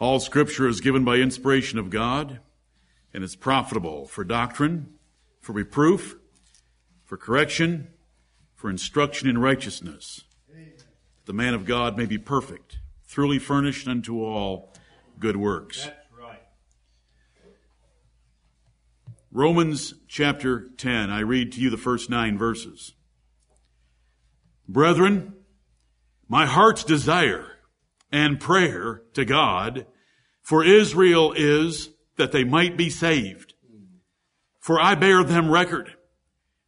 All scripture is given by inspiration of God and is profitable for doctrine, for reproof, for correction, for instruction in righteousness. That the man of God may be perfect, truly furnished unto all good works. Right. Romans chapter 10. I read to you the first nine verses. Brethren, my heart's desire and prayer to God for Israel is that they might be saved. For I bear them record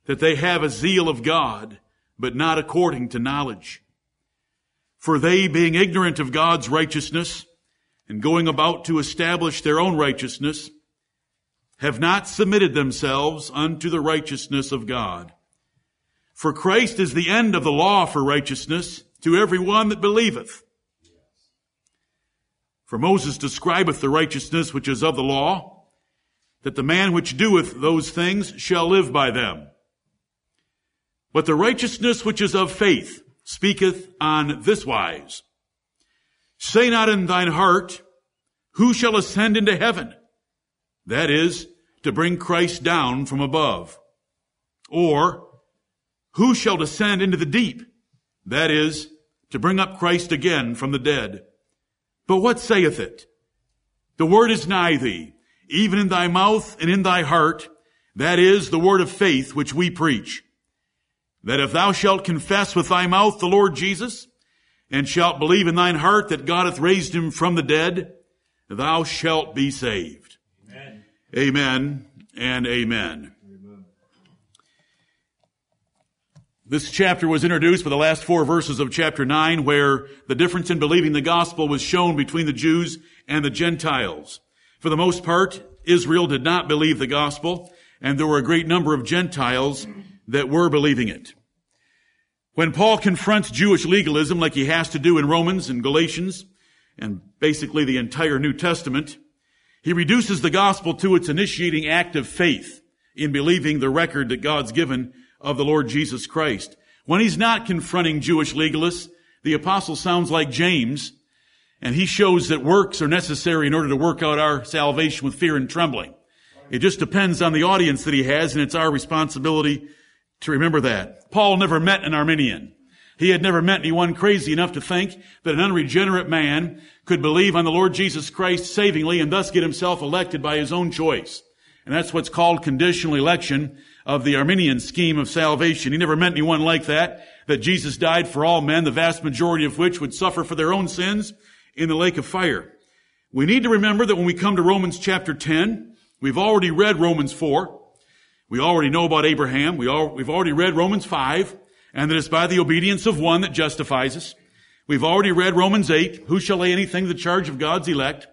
that they have a zeal of God, but not according to knowledge. For they, being ignorant of God's righteousness and going about to establish their own righteousness, have not submitted themselves unto the righteousness of God. For Christ is the end of the law for righteousness to every one that believeth. For Moses describeth the righteousness which is of the law, that the man which doeth those things shall live by them. But the righteousness which is of faith speaketh on this wise. Say not in thine heart, who shall ascend into heaven? That is, to bring Christ down from above. Or, who shall descend into the deep? That is, to bring up Christ again from the dead. But what saith it? The word is nigh thee, even in thy mouth and in thy heart. That is the word of faith which we preach. That if thou shalt confess with thy mouth the Lord Jesus, and shalt believe in thine heart that God hath raised him from the dead, thou shalt be saved. Amen. Amen and amen. This chapter was introduced by the last four verses of chapter 9 where the difference in believing the gospel was shown between the Jews and the Gentiles. For the most part, Israel did not believe the gospel and there were a great number of Gentiles that were believing it. When Paul confronts Jewish legalism like he has to do in Romans and Galatians and basically the entire New Testament, he reduces the gospel to its initiating act of faith in believing the record that God's given of the Lord Jesus Christ. When he's not confronting Jewish legalists, the apostle sounds like James, and he shows that works are necessary in order to work out our salvation with fear and trembling. It just depends on the audience that he has, and it's our responsibility to remember that. Paul never met an Arminian. He had never met anyone crazy enough to think that an unregenerate man could believe on the Lord Jesus Christ savingly and thus get himself elected by his own choice. And that's what's called conditional election of the Arminian scheme of salvation. He never met anyone like that, that Jesus died for all men, the vast majority of which would suffer for their own sins in the lake of fire. We need to remember that when we come to Romans chapter 10, we've already read Romans 4. We already know about Abraham. We all, we've already read Romans 5, and that it's by the obedience of one that justifies us. We've already read Romans 8. Who shall lay anything to the charge of God's elect?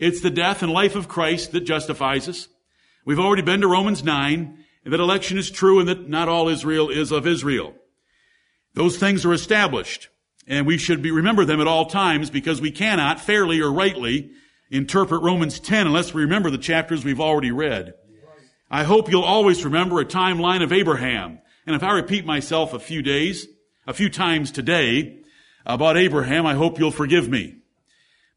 It's the death and life of Christ that justifies us. We've already been to Romans 9, and that election is true and that not all Israel is of Israel. Those things are established, and we should be, remember them at all times because we cannot fairly or rightly interpret Romans 10 unless we remember the chapters we've already read. I hope you'll always remember a timeline of Abraham. And if I repeat myself a few days, a few times today about Abraham, I hope you'll forgive me.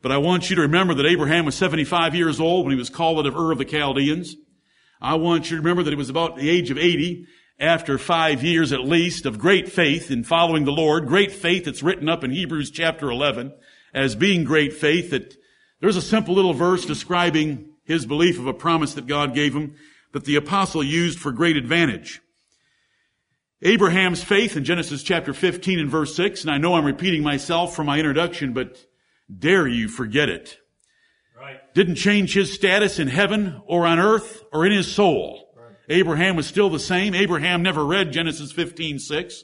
But I want you to remember that Abraham was 75 years old when he was called out of Ur of the Chaldeans. I want you to remember that it was about the age of 80 after five years at least of great faith in following the Lord, great faith that's written up in Hebrews chapter 11 as being great faith that there's a simple little verse describing his belief of a promise that God gave him that the apostle used for great advantage. Abraham's faith in Genesis chapter 15 and verse 6, and I know I'm repeating myself from my introduction, but dare you forget it didn't change his status in heaven or on earth or in his soul. Right. Abraham was still the same. Abraham never read Genesis 15, 6.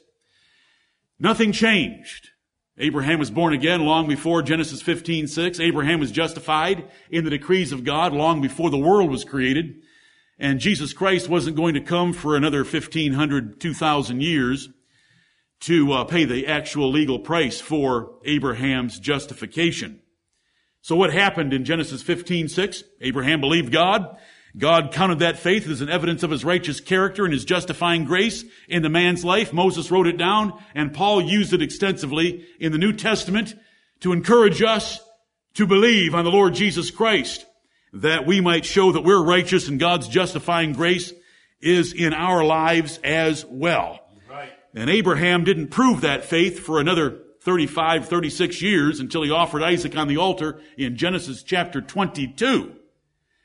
Nothing changed. Abraham was born again long before Genesis 15, 6. Abraham was justified in the decrees of God long before the world was created. And Jesus Christ wasn't going to come for another 1500, 2000 years to uh, pay the actual legal price for Abraham's justification. So what happened in Genesis 15, 6? Abraham believed God. God counted that faith as an evidence of his righteous character and his justifying grace in the man's life. Moses wrote it down and Paul used it extensively in the New Testament to encourage us to believe on the Lord Jesus Christ that we might show that we're righteous and God's justifying grace is in our lives as well. Right. And Abraham didn't prove that faith for another 35, 36 years until he offered Isaac on the altar in Genesis chapter 22.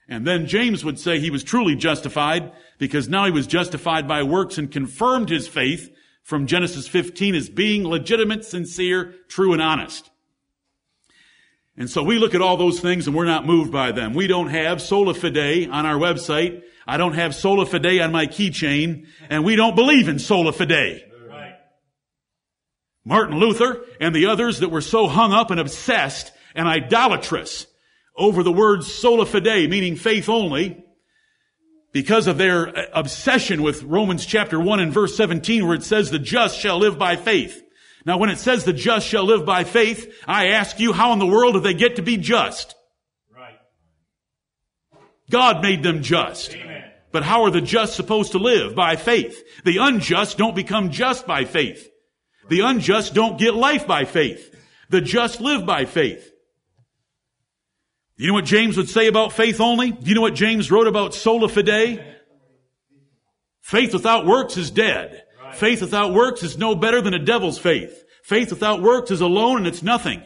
And then James would say he was truly justified because now he was justified by works and confirmed his faith from Genesis 15 as being legitimate, sincere, true, and honest. And so we look at all those things and we're not moved by them. We don't have sola fide on our website. I don't have sola fide on my keychain and we don't believe in sola fide. Martin Luther and the others that were so hung up and obsessed and idolatrous over the word sola fide, meaning faith only, because of their uh, obsession with Romans chapter 1 and verse 17 where it says the just shall live by faith. Now when it says the just shall live by faith, I ask you, how in the world do they get to be just? Right. God made them just. Amen. But how are the just supposed to live? By faith. The unjust don't become just by faith. The unjust don't get life by faith. The just live by faith. You know what James would say about faith only? Do you know what James wrote about sola fide? Faith without works is dead. Faith without works is no better than a devil's faith. Faith without works is alone and it's nothing.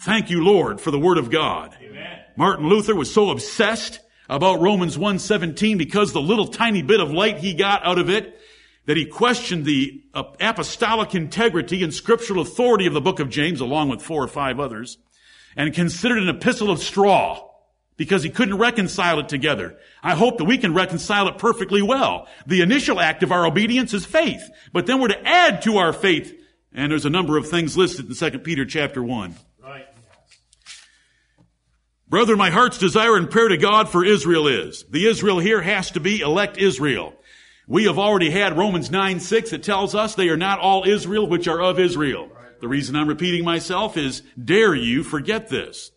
Thank you, Lord, for the word of God. Amen. Martin Luther was so obsessed about Romans 1:17 because the little tiny bit of light he got out of it that he questioned the uh, apostolic integrity and scriptural authority of the book of James along with four or five others and considered an epistle of straw because he couldn't reconcile it together. I hope that we can reconcile it perfectly well. The initial act of our obedience is faith, but then we're to add to our faith. And there's a number of things listed in 2 Peter chapter 1. Right. Brother, my heart's desire and prayer to God for Israel is, the Israel here has to be elect Israel. We have already had Romans 9, 6 that tells us they are not all Israel which are of Israel. The reason I'm repeating myself is, dare you forget this.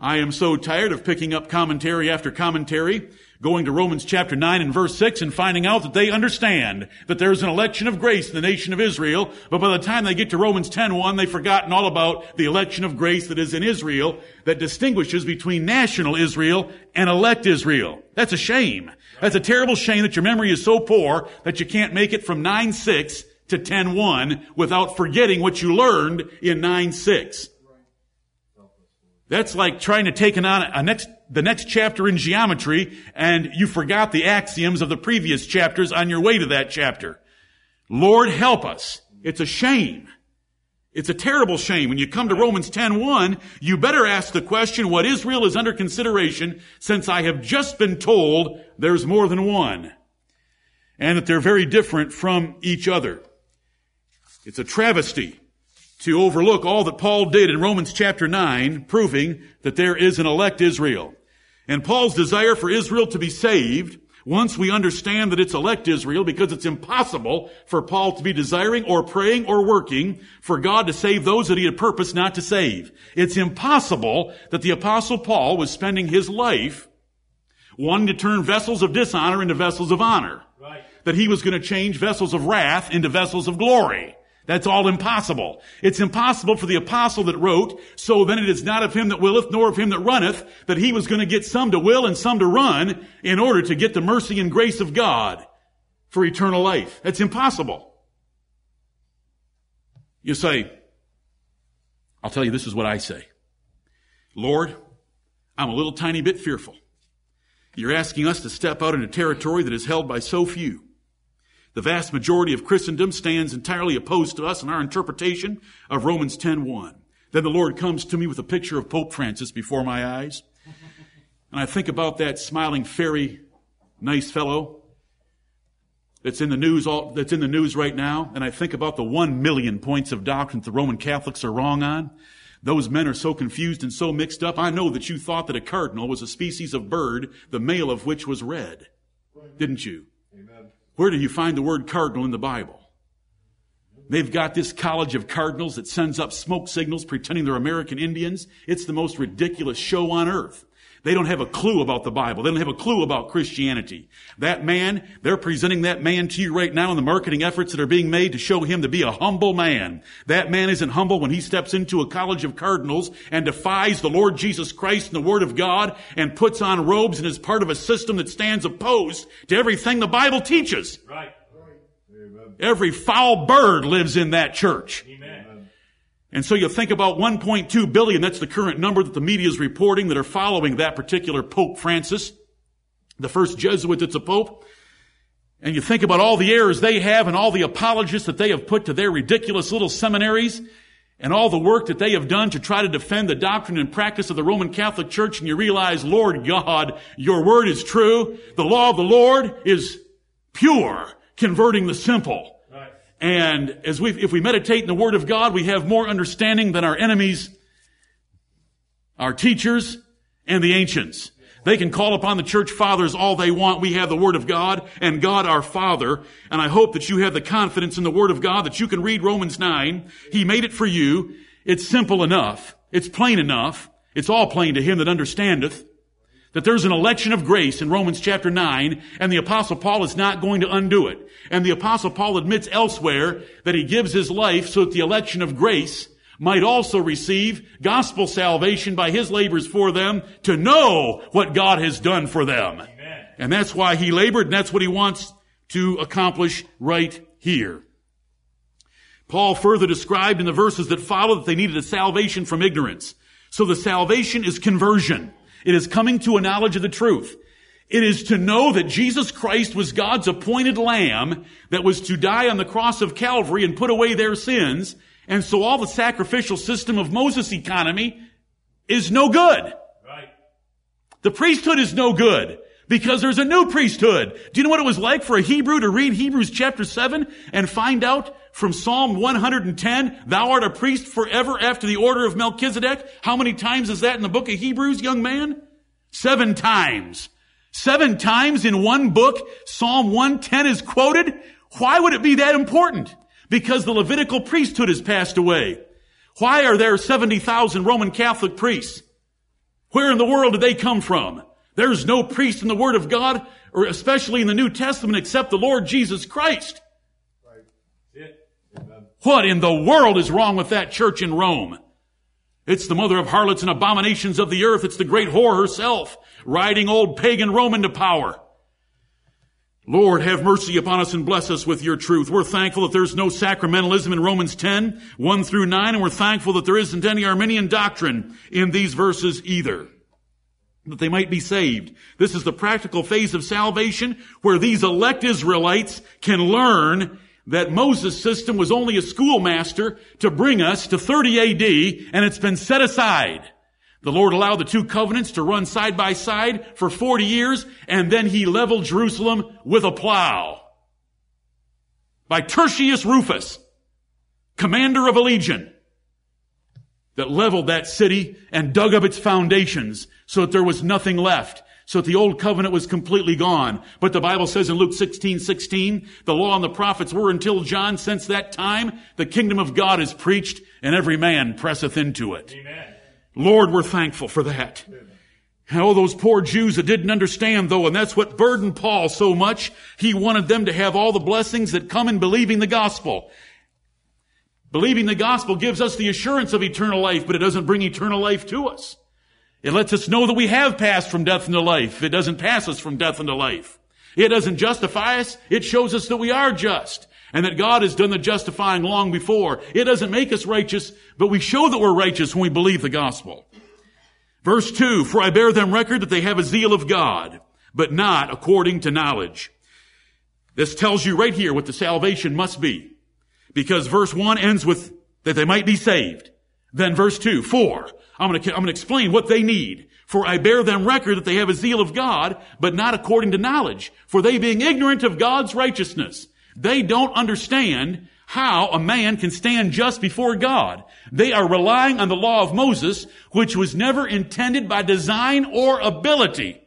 I am so tired of picking up commentary after commentary, going to Romans chapter 9 and verse 6 and finding out that they understand that there's an election of grace in the nation of Israel, but by the time they get to Romans 10:1, they've forgotten all about the election of grace that is in Israel that distinguishes between national Israel and elect Israel. That's a shame. That's a terrible shame that your memory is so poor that you can't make it from 9-6 to 10-1 without forgetting what you learned in 9-6. That's like trying to take on uh, a next, the next chapter in geometry and you forgot the axioms of the previous chapters on your way to that chapter. Lord help us. It's a shame. It's a terrible shame. When you come to Romans 10:1, you better ask the question what Israel is under consideration since I have just been told there's more than one and that they're very different from each other. It's a travesty to overlook all that Paul did in Romans chapter 9, proving that there is an elect Israel. And Paul's desire for Israel to be saved, once we understand that it's elect Israel, because it's impossible for Paul to be desiring or praying or working for God to save those that he had purposed not to save. It's impossible that the apostle Paul was spending his life wanting to turn vessels of dishonor into vessels of honor. Right. That he was going to change vessels of wrath into vessels of glory. That's all impossible. It's impossible for the apostle that wrote, so then it is not of him that willeth, nor of him that runneth, that he was going to get some to will and some to run in order to get the mercy and grace of God for eternal life. That's impossible. You say, I'll tell you this is what I say. Lord, I'm a little tiny bit fearful. You're asking us to step out into territory that is held by so few. The vast majority of Christendom stands entirely opposed to us in our interpretation of Romans 10:1. Then the Lord comes to me with a picture of Pope Francis before my eyes. And I think about that smiling fairy nice fellow that's in the news all, that's in the news right now, and I think about the 1 million points of doctrine that the Roman Catholics are wrong on. Those men are so confused and so mixed up. I know that you thought that a cardinal was a species of bird, the male of which was red. Didn't you? Where do you find the word cardinal in the Bible? They've got this college of cardinals that sends up smoke signals pretending they're American Indians. It's the most ridiculous show on earth. They don't have a clue about the Bible. They don't have a clue about Christianity. That man, they're presenting that man to you right now in the marketing efforts that are being made to show him to be a humble man. That man isn't humble when he steps into a college of cardinals and defies the Lord Jesus Christ and the Word of God and puts on robes and is part of a system that stands opposed to everything the Bible teaches. Right. Every foul bird lives in that church. Amen. And so you think about 1.2 billion, that's the current number that the media is reporting that are following that particular Pope Francis, the first Jesuit that's a Pope. And you think about all the errors they have and all the apologists that they have put to their ridiculous little seminaries and all the work that they have done to try to defend the doctrine and practice of the Roman Catholic Church and you realize, Lord God, your word is true. The law of the Lord is pure, converting the simple. And as we, if we meditate in the Word of God, we have more understanding than our enemies, our teachers, and the ancients. They can call upon the church fathers all they want. We have the Word of God and God our Father. And I hope that you have the confidence in the Word of God that you can read Romans 9. He made it for you. It's simple enough. It's plain enough. It's all plain to him that understandeth that there's an election of grace in Romans chapter 9, and the apostle Paul is not going to undo it. And the apostle Paul admits elsewhere that he gives his life so that the election of grace might also receive gospel salvation by his labors for them to know what God has done for them. Amen. And that's why he labored, and that's what he wants to accomplish right here. Paul further described in the verses that follow that they needed a salvation from ignorance. So the salvation is conversion. It is coming to a knowledge of the truth. It is to know that Jesus Christ was God's appointed lamb that was to die on the cross of Calvary and put away their sins. And so all the sacrificial system of Moses' economy is no good. Right. The priesthood is no good because there's a new priesthood. Do you know what it was like for a Hebrew to read Hebrews chapter 7 and find out from Psalm 110, thou art a priest forever after the order of Melchizedek? How many times is that in the book of Hebrews, young man? Seven times. Seven times in one book, Psalm 110 is quoted. Why would it be that important? Because the Levitical priesthood has passed away. Why are there 70,000 Roman Catholic priests? Where in the world did they come from? There's no priest in the Word of God, or especially in the New Testament, except the Lord Jesus Christ. What in the world is wrong with that church in Rome? It's the mother of harlots and abominations of the earth. It's the great whore herself, riding old pagan Rome into power. Lord, have mercy upon us and bless us with your truth. We're thankful that there's no sacramentalism in Romans 10, 1 through 9, and we're thankful that there isn't any Arminian doctrine in these verses either. That they might be saved. This is the practical phase of salvation where these elect Israelites can learn that Moses' system was only a schoolmaster to bring us to 30 AD and it's been set aside. The Lord allowed the two covenants to run side by side for 40 years and then he leveled Jerusalem with a plow. By Tertius Rufus, commander of a legion that leveled that city and dug up its foundations so that there was nothing left. So that the old covenant was completely gone. But the Bible says in Luke 16, 16, the law and the prophets were until John. Since that time, the kingdom of God is preached and every man presseth into it. Amen. Lord, we're thankful for that. And oh, those poor Jews that didn't understand though, and that's what burdened Paul so much. He wanted them to have all the blessings that come in believing the gospel. Believing the gospel gives us the assurance of eternal life, but it doesn't bring eternal life to us. It lets us know that we have passed from death into life. It doesn't pass us from death into life. It doesn't justify us. It shows us that we are just and that God has done the justifying long before. It doesn't make us righteous, but we show that we're righteous when we believe the gospel. Verse 2, For I bear them record that they have a zeal of God, but not according to knowledge. This tells you right here what the salvation must be. Because verse 1 ends with that they might be saved. Then verse 2, for, I'm going to, I'm going to explain what they need. For I bear them record that they have a zeal of God, but not according to knowledge. For they being ignorant of God's righteousness, they don't understand how a man can stand just before God. They are relying on the law of Moses, which was never intended by design or ability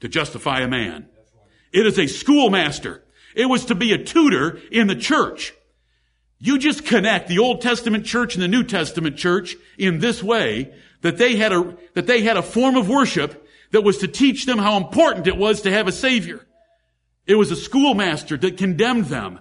to justify a man. It is a schoolmaster. It was to be a tutor in the church. You just connect the Old Testament church and the New Testament church in this way that they had a, that they had a form of worship that was to teach them how important it was to have a savior. It was a schoolmaster that condemned them.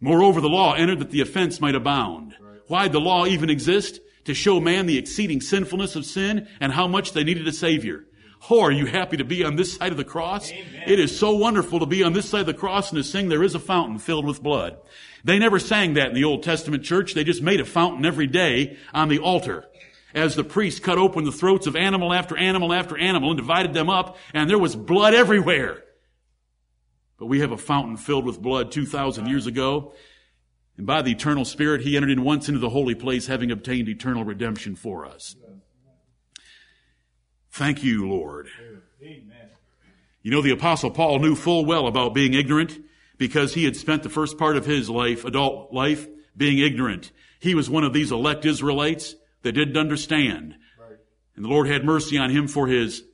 Moreover, the law entered that the offense might abound. Why did the law even exist? To show man the exceeding sinfulness of sin and how much they needed a savior. Oh, are you happy to be on this side of the cross? Amen. It is so wonderful to be on this side of the cross and to sing, there is a fountain filled with blood. They never sang that in the Old Testament church. They just made a fountain every day on the altar. As the priest cut open the throats of animal after animal after animal and divided them up, and there was blood everywhere. But we have a fountain filled with blood 2,000 years ago. And by the eternal Spirit, He entered in once into the holy place, having obtained eternal redemption for us. Thank you, Lord. Amen. You know, the apostle Paul knew full well about being ignorant because he had spent the first part of his life, adult life, being ignorant. He was one of these elect Israelites that didn't understand. Right. And the Lord had mercy on him for his,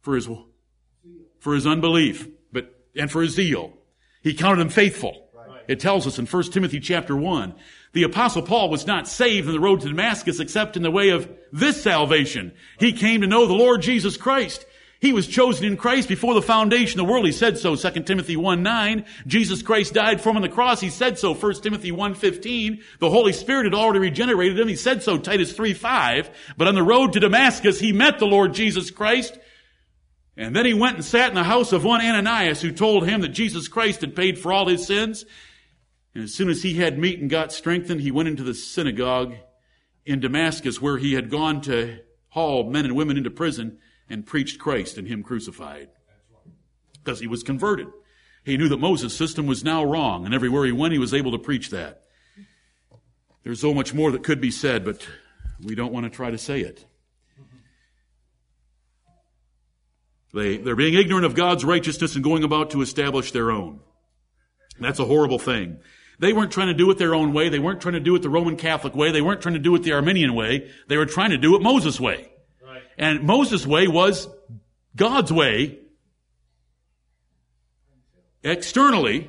for his, for his unbelief, but, and for his zeal. He counted him faithful. Right. It tells us in 1 Timothy chapter 1 the apostle Paul was not saved on the road to Damascus except in the way of this salvation. He came to know the Lord Jesus Christ. He was chosen in Christ before the foundation of the world. He said so, 2 Timothy 1 9. Jesus Christ died for him on the cross. He said so, 1 Timothy 1 15. The Holy Spirit had already regenerated him. He said so, Titus 3 5. But on the road to Damascus, he met the Lord Jesus Christ. And then he went and sat in the house of one Ananias who told him that Jesus Christ had paid for all his sins and as soon as he had meat and got strengthened, he went into the synagogue in Damascus where he had gone to haul men and women into prison and preached Christ and him crucified. Because he was converted. He knew that Moses' system was now wrong, and everywhere he went, he was able to preach that. There's so much more that could be said, but we don't want to try to say it. They, they're being ignorant of God's righteousness and going about to establish their own. That's a horrible thing. They weren't trying to do it their own way. They weren't trying to do it the Roman Catholic way. They weren't trying to do it the Arminian way. They were trying to do it Moses' way. Right. And Moses' way was God's way externally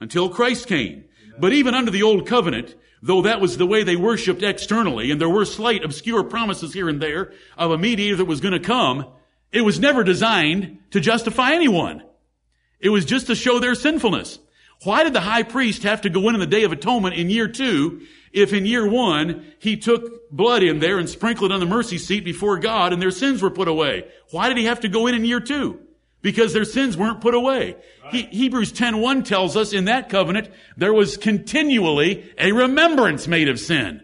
until Christ came. But even under the old covenant, though that was the way they worshiped externally, and there were slight obscure promises here and there of a mediator that was going to come, it was never designed to justify anyone. It was just to show their sinfulness. Why did the high priest have to go in on the Day of Atonement in year two if in year one he took blood in there and sprinkled it on the mercy seat before God and their sins were put away? Why did he have to go in in year two? Because their sins weren't put away. Right. He, Hebrews 10.1 tells us in that covenant there was continually a remembrance made of sin.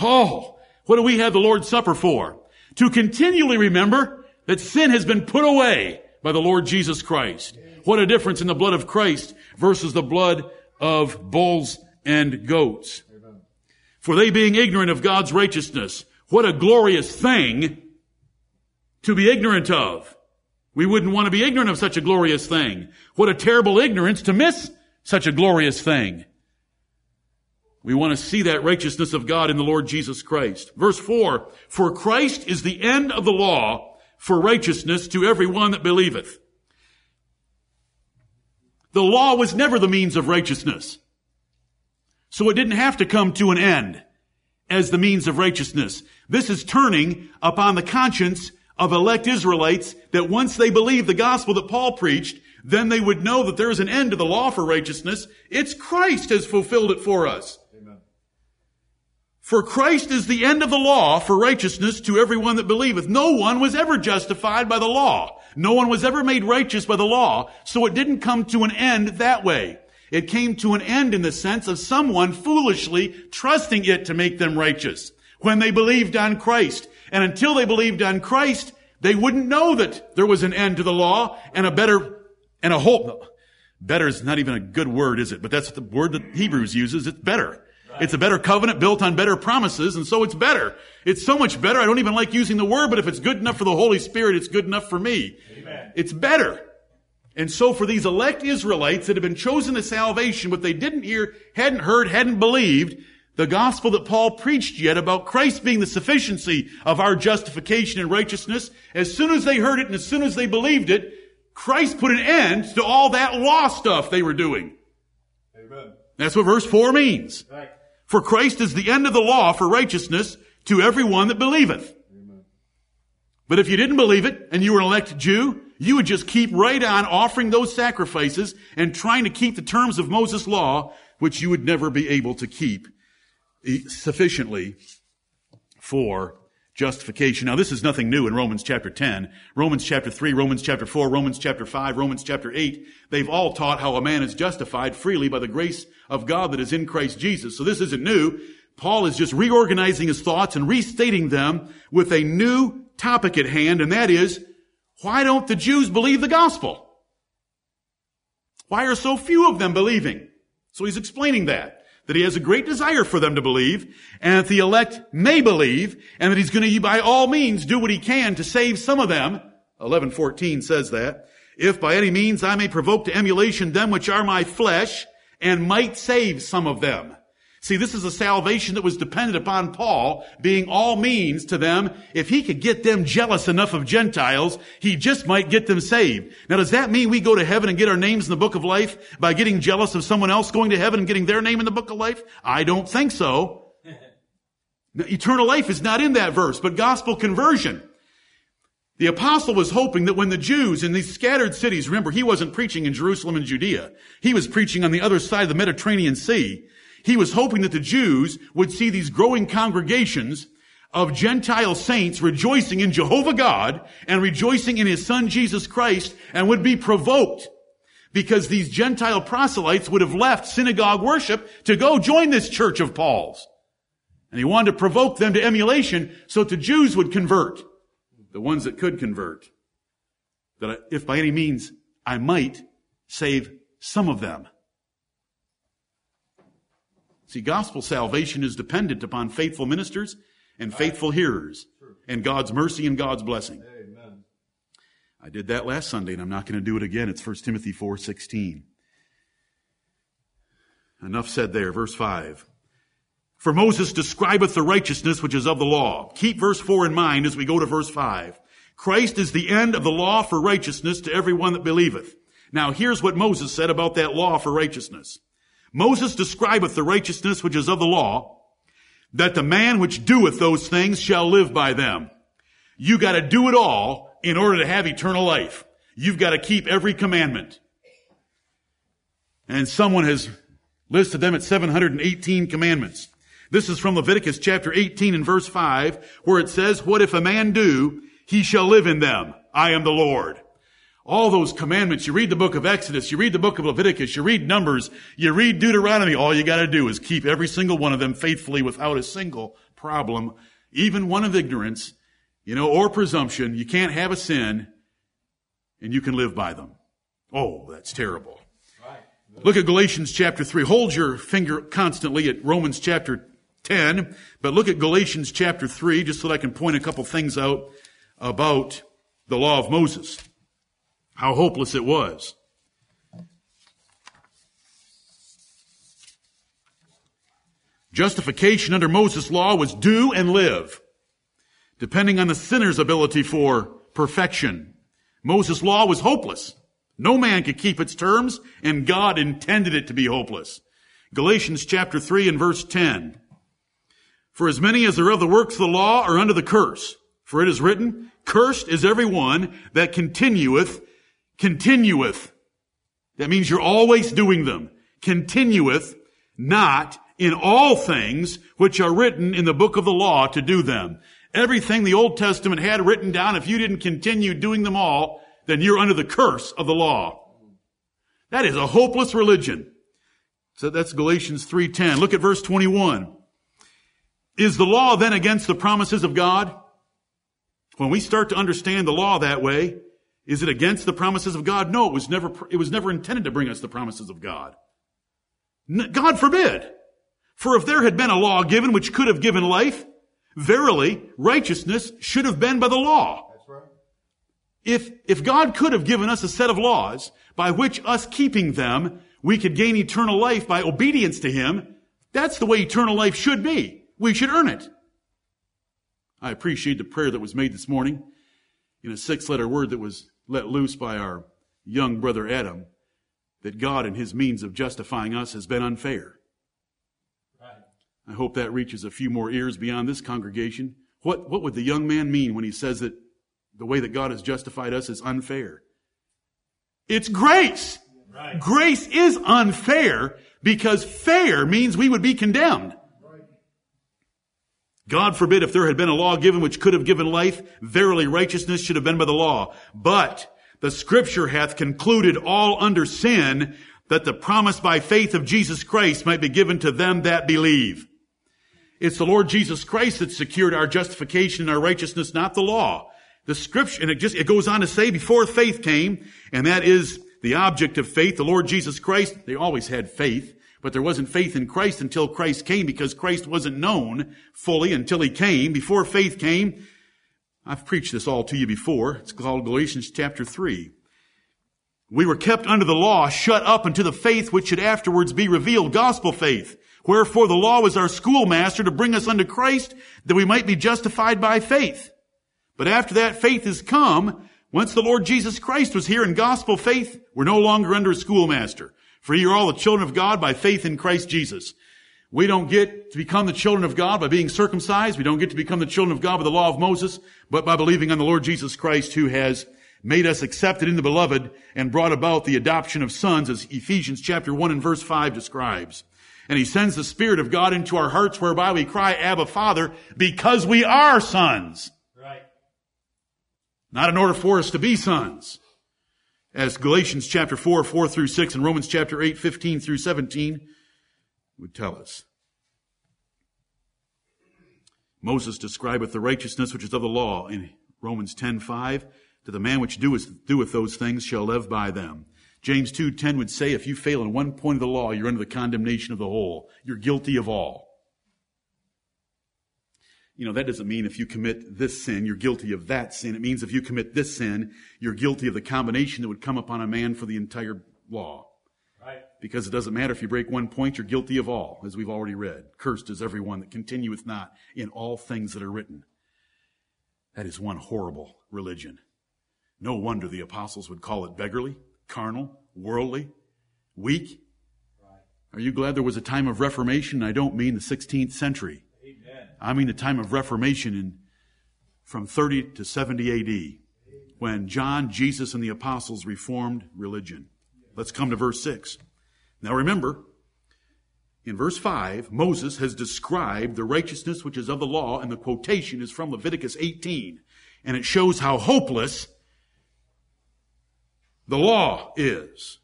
Oh, what do we have the Lord's Supper for? To continually remember that sin has been put away by the Lord Jesus Christ. What a difference in the blood of Christ versus the blood of bulls and goats. For they being ignorant of God's righteousness, what a glorious thing to be ignorant of. We wouldn't want to be ignorant of such a glorious thing. What a terrible ignorance to miss such a glorious thing. We want to see that righteousness of God in the Lord Jesus Christ. Verse 4, For Christ is the end of the law for righteousness to every one that believeth. The law was never the means of righteousness. So it didn't have to come to an end as the means of righteousness. This is turning upon the conscience of elect Israelites that once they believe the gospel that Paul preached, then they would know that there is an end to the law for righteousness. It's Christ has fulfilled it for us. Amen. For Christ is the end of the law for righteousness to everyone that believeth. No one was ever justified by the law. No one was ever made righteous by the law, so it didn't come to an end that way. It came to an end in the sense of someone foolishly trusting it to make them righteous when they believed on Christ. And until they believed on Christ, they wouldn't know that there was an end to the law and a better, and a hope. Better is not even a good word, is it? But that's the word that Hebrews uses. It's better. It's a better covenant built on better promises, and so it's better. It's so much better. I don't even like using the word, but if it's good enough for the Holy Spirit, it's good enough for me. Amen. It's better. And so for these elect Israelites that have been chosen to salvation, but they didn't hear, hadn't heard, hadn't believed, the gospel that Paul preached yet about Christ being the sufficiency of our justification and righteousness, as soon as they heard it and as soon as they believed it, Christ put an end to all that law stuff they were doing. Amen. That's what verse 4 means. Right. For Christ is the end of the law for righteousness to everyone that believeth. But if you didn't believe it and you were an elect Jew, you would just keep right on offering those sacrifices and trying to keep the terms of Moses' law, which you would never be able to keep eh, sufficiently for justification. Now this is nothing new in Romans chapter 10. Romans chapter 3, Romans chapter 4, Romans chapter 5, Romans chapter 8. They've all taught how a man is justified freely by the grace of God that is in Christ Jesus. So this isn't new. Paul is just reorganizing his thoughts and restating them with a new topic at hand, and that is, why don't the Jews believe the gospel? Why are so few of them believing? So he's explaining that that he has a great desire for them to believe, and that the elect may believe, and that he's going to by all means do what he can to save some of them. 1114 says that. If by any means I may provoke to emulation them which are my flesh, and might save some of them. See, this is a salvation that was dependent upon Paul being all means to them. If he could get them jealous enough of Gentiles, he just might get them saved. Now, does that mean we go to heaven and get our names in the book of life by getting jealous of someone else going to heaven and getting their name in the book of life? I don't think so. Now, eternal life is not in that verse, but gospel conversion. The apostle was hoping that when the Jews in these scattered cities, remember, he wasn't preaching in Jerusalem and Judea. He was preaching on the other side of the Mediterranean Sea. He was hoping that the Jews would see these growing congregations of Gentile saints rejoicing in Jehovah God and rejoicing in his son Jesus Christ and would be provoked because these Gentile proselytes would have left synagogue worship to go join this church of Paul's. And he wanted to provoke them to emulation so that the Jews would convert, the ones that could convert. That if by any means I might save some of them. See, gospel salvation is dependent upon faithful ministers and faithful hearers and God's mercy and God's blessing. Amen. I did that last Sunday and I'm not going to do it again. It's 1 Timothy 4:16. Enough said there, verse 5. For Moses describeth the righteousness which is of the law. Keep verse 4 in mind as we go to verse 5. Christ is the end of the law for righteousness to everyone that believeth. Now here's what Moses said about that law for righteousness. Moses describeth the righteousness which is of the law, that the man which doeth those things shall live by them. You gotta do it all in order to have eternal life. You've gotta keep every commandment. And someone has listed them at 718 commandments. This is from Leviticus chapter 18 and verse 5, where it says, What if a man do, he shall live in them. I am the Lord all those commandments. You read the book of Exodus, you read the book of Leviticus, you read Numbers, you read Deuteronomy. All you gotta do is keep every single one of them faithfully without a single problem, even one of ignorance, you know, or presumption. You can't have a sin and you can live by them. Oh, that's terrible. Right. Look at Galatians chapter 3. Hold your finger constantly at Romans chapter 10, but look at Galatians chapter 3 just so that I can point a couple things out about the law of Moses how hopeless it was. Justification under Moses' law was do and live, depending on the sinner's ability for perfection. Moses' law was hopeless. No man could keep its terms, and God intended it to be hopeless. Galatians chapter 3 and verse 10. For as many as are of the works of the law are under the curse. For it is written, Cursed is every one that continueth continueth. That means you're always doing them. Continueth not in all things which are written in the book of the law to do them. Everything the Old Testament had written down, if you didn't continue doing them all, then you're under the curse of the law. That is a hopeless religion. So that's Galatians 3:10. Look at verse 21. Is the law then against the promises of God? When we start to understand the law that way, is it against the promises of God? No, it was never, it was never intended to bring us the promises of God. God forbid. For if there had been a law given which could have given life, verily righteousness should have been by the law. That's right. If, if God could have given us a set of laws by which us keeping them, we could gain eternal life by obedience to Him, that's the way eternal life should be. We should earn it. I appreciate the prayer that was made this morning in a six letter word that was let loose by our young brother Adam, that God and his means of justifying us has been unfair. Right. I hope that reaches a few more ears beyond this congregation. What, what would the young man mean when he says that the way that God has justified us is unfair? It's grace. Right. Grace is unfair because fair means we would be condemned. God forbid if there had been a law given which could have given life, verily righteousness should have been by the law. But the scripture hath concluded all under sin that the promise by faith of Jesus Christ might be given to them that believe. It's the Lord Jesus Christ that secured our justification and our righteousness, not the law. The scripture, and it just, it goes on to say before faith came, and that is the object of faith, the Lord Jesus Christ. They always had faith. But there wasn't faith in Christ until Christ came because Christ wasn't known fully until he came. Before faith came, I've preached this all to you before. It's called Galatians chapter 3. We were kept under the law, shut up unto the faith which should afterwards be revealed, gospel faith. Wherefore the law was our schoolmaster to bring us unto Christ that we might be justified by faith. But after that faith is come, once the Lord Jesus Christ was here in gospel faith, we're no longer under a schoolmaster. For you are all the children of God by faith in Christ Jesus. We don't get to become the children of God by being circumcised. We don't get to become the children of God by the law of Moses, but by believing on the Lord Jesus Christ who has made us accepted in the beloved and brought about the adoption of sons as Ephesians chapter 1 and verse 5 describes. And he sends the Spirit of God into our hearts whereby we cry, Abba Father, because we are sons. Right. Not in order for us to be sons as Galatians chapter 4, 4 through 6 and Romans chapter 8, 15 through 17 would tell us. Moses describeth the righteousness which is of the law in Romans 10, 5. To the man which doeth, doeth those things shall live by them. James 2.10 would say if you fail in one point of the law, you're under the condemnation of the whole. You're guilty of all. You know, that doesn't mean if you commit this sin, you're guilty of that sin. It means if you commit this sin, you're guilty of the combination that would come upon a man for the entire law. Right. Because it doesn't matter if you break one point, you're guilty of all, as we've already read. Cursed is everyone that continueth not in all things that are written. That is one horrible religion. No wonder the apostles would call it beggarly, carnal, worldly, weak. Are you glad there was a time of reformation? I don't mean the 16th century. I mean the time of Reformation in from 30 to 70 AD, when John, Jesus, and the apostles reformed religion. Let's come to verse 6. Now remember, in verse 5, Moses has described the righteousness which is of the law, and the quotation is from Leviticus 18. And it shows how hopeless the law is.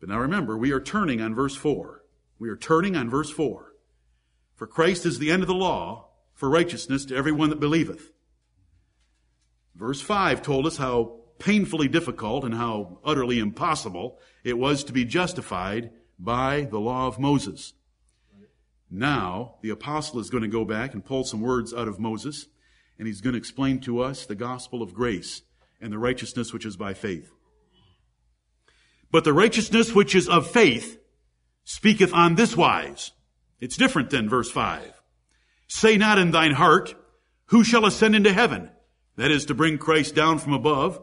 But now remember, we are turning on verse 4. We are turning on verse 4. For Christ is the end of the law for righteousness to everyone that believeth. Verse 5 told us how painfully difficult and how utterly impossible it was to be justified by the law of Moses. Now, the apostle is going to go back and pull some words out of Moses, and he's going to explain to us the gospel of grace and the righteousness which is by faith. But the righteousness which is of faith speaketh on this wise. It's different than verse 5. Say not in thine heart, who shall ascend into heaven? That is to bring Christ down from above.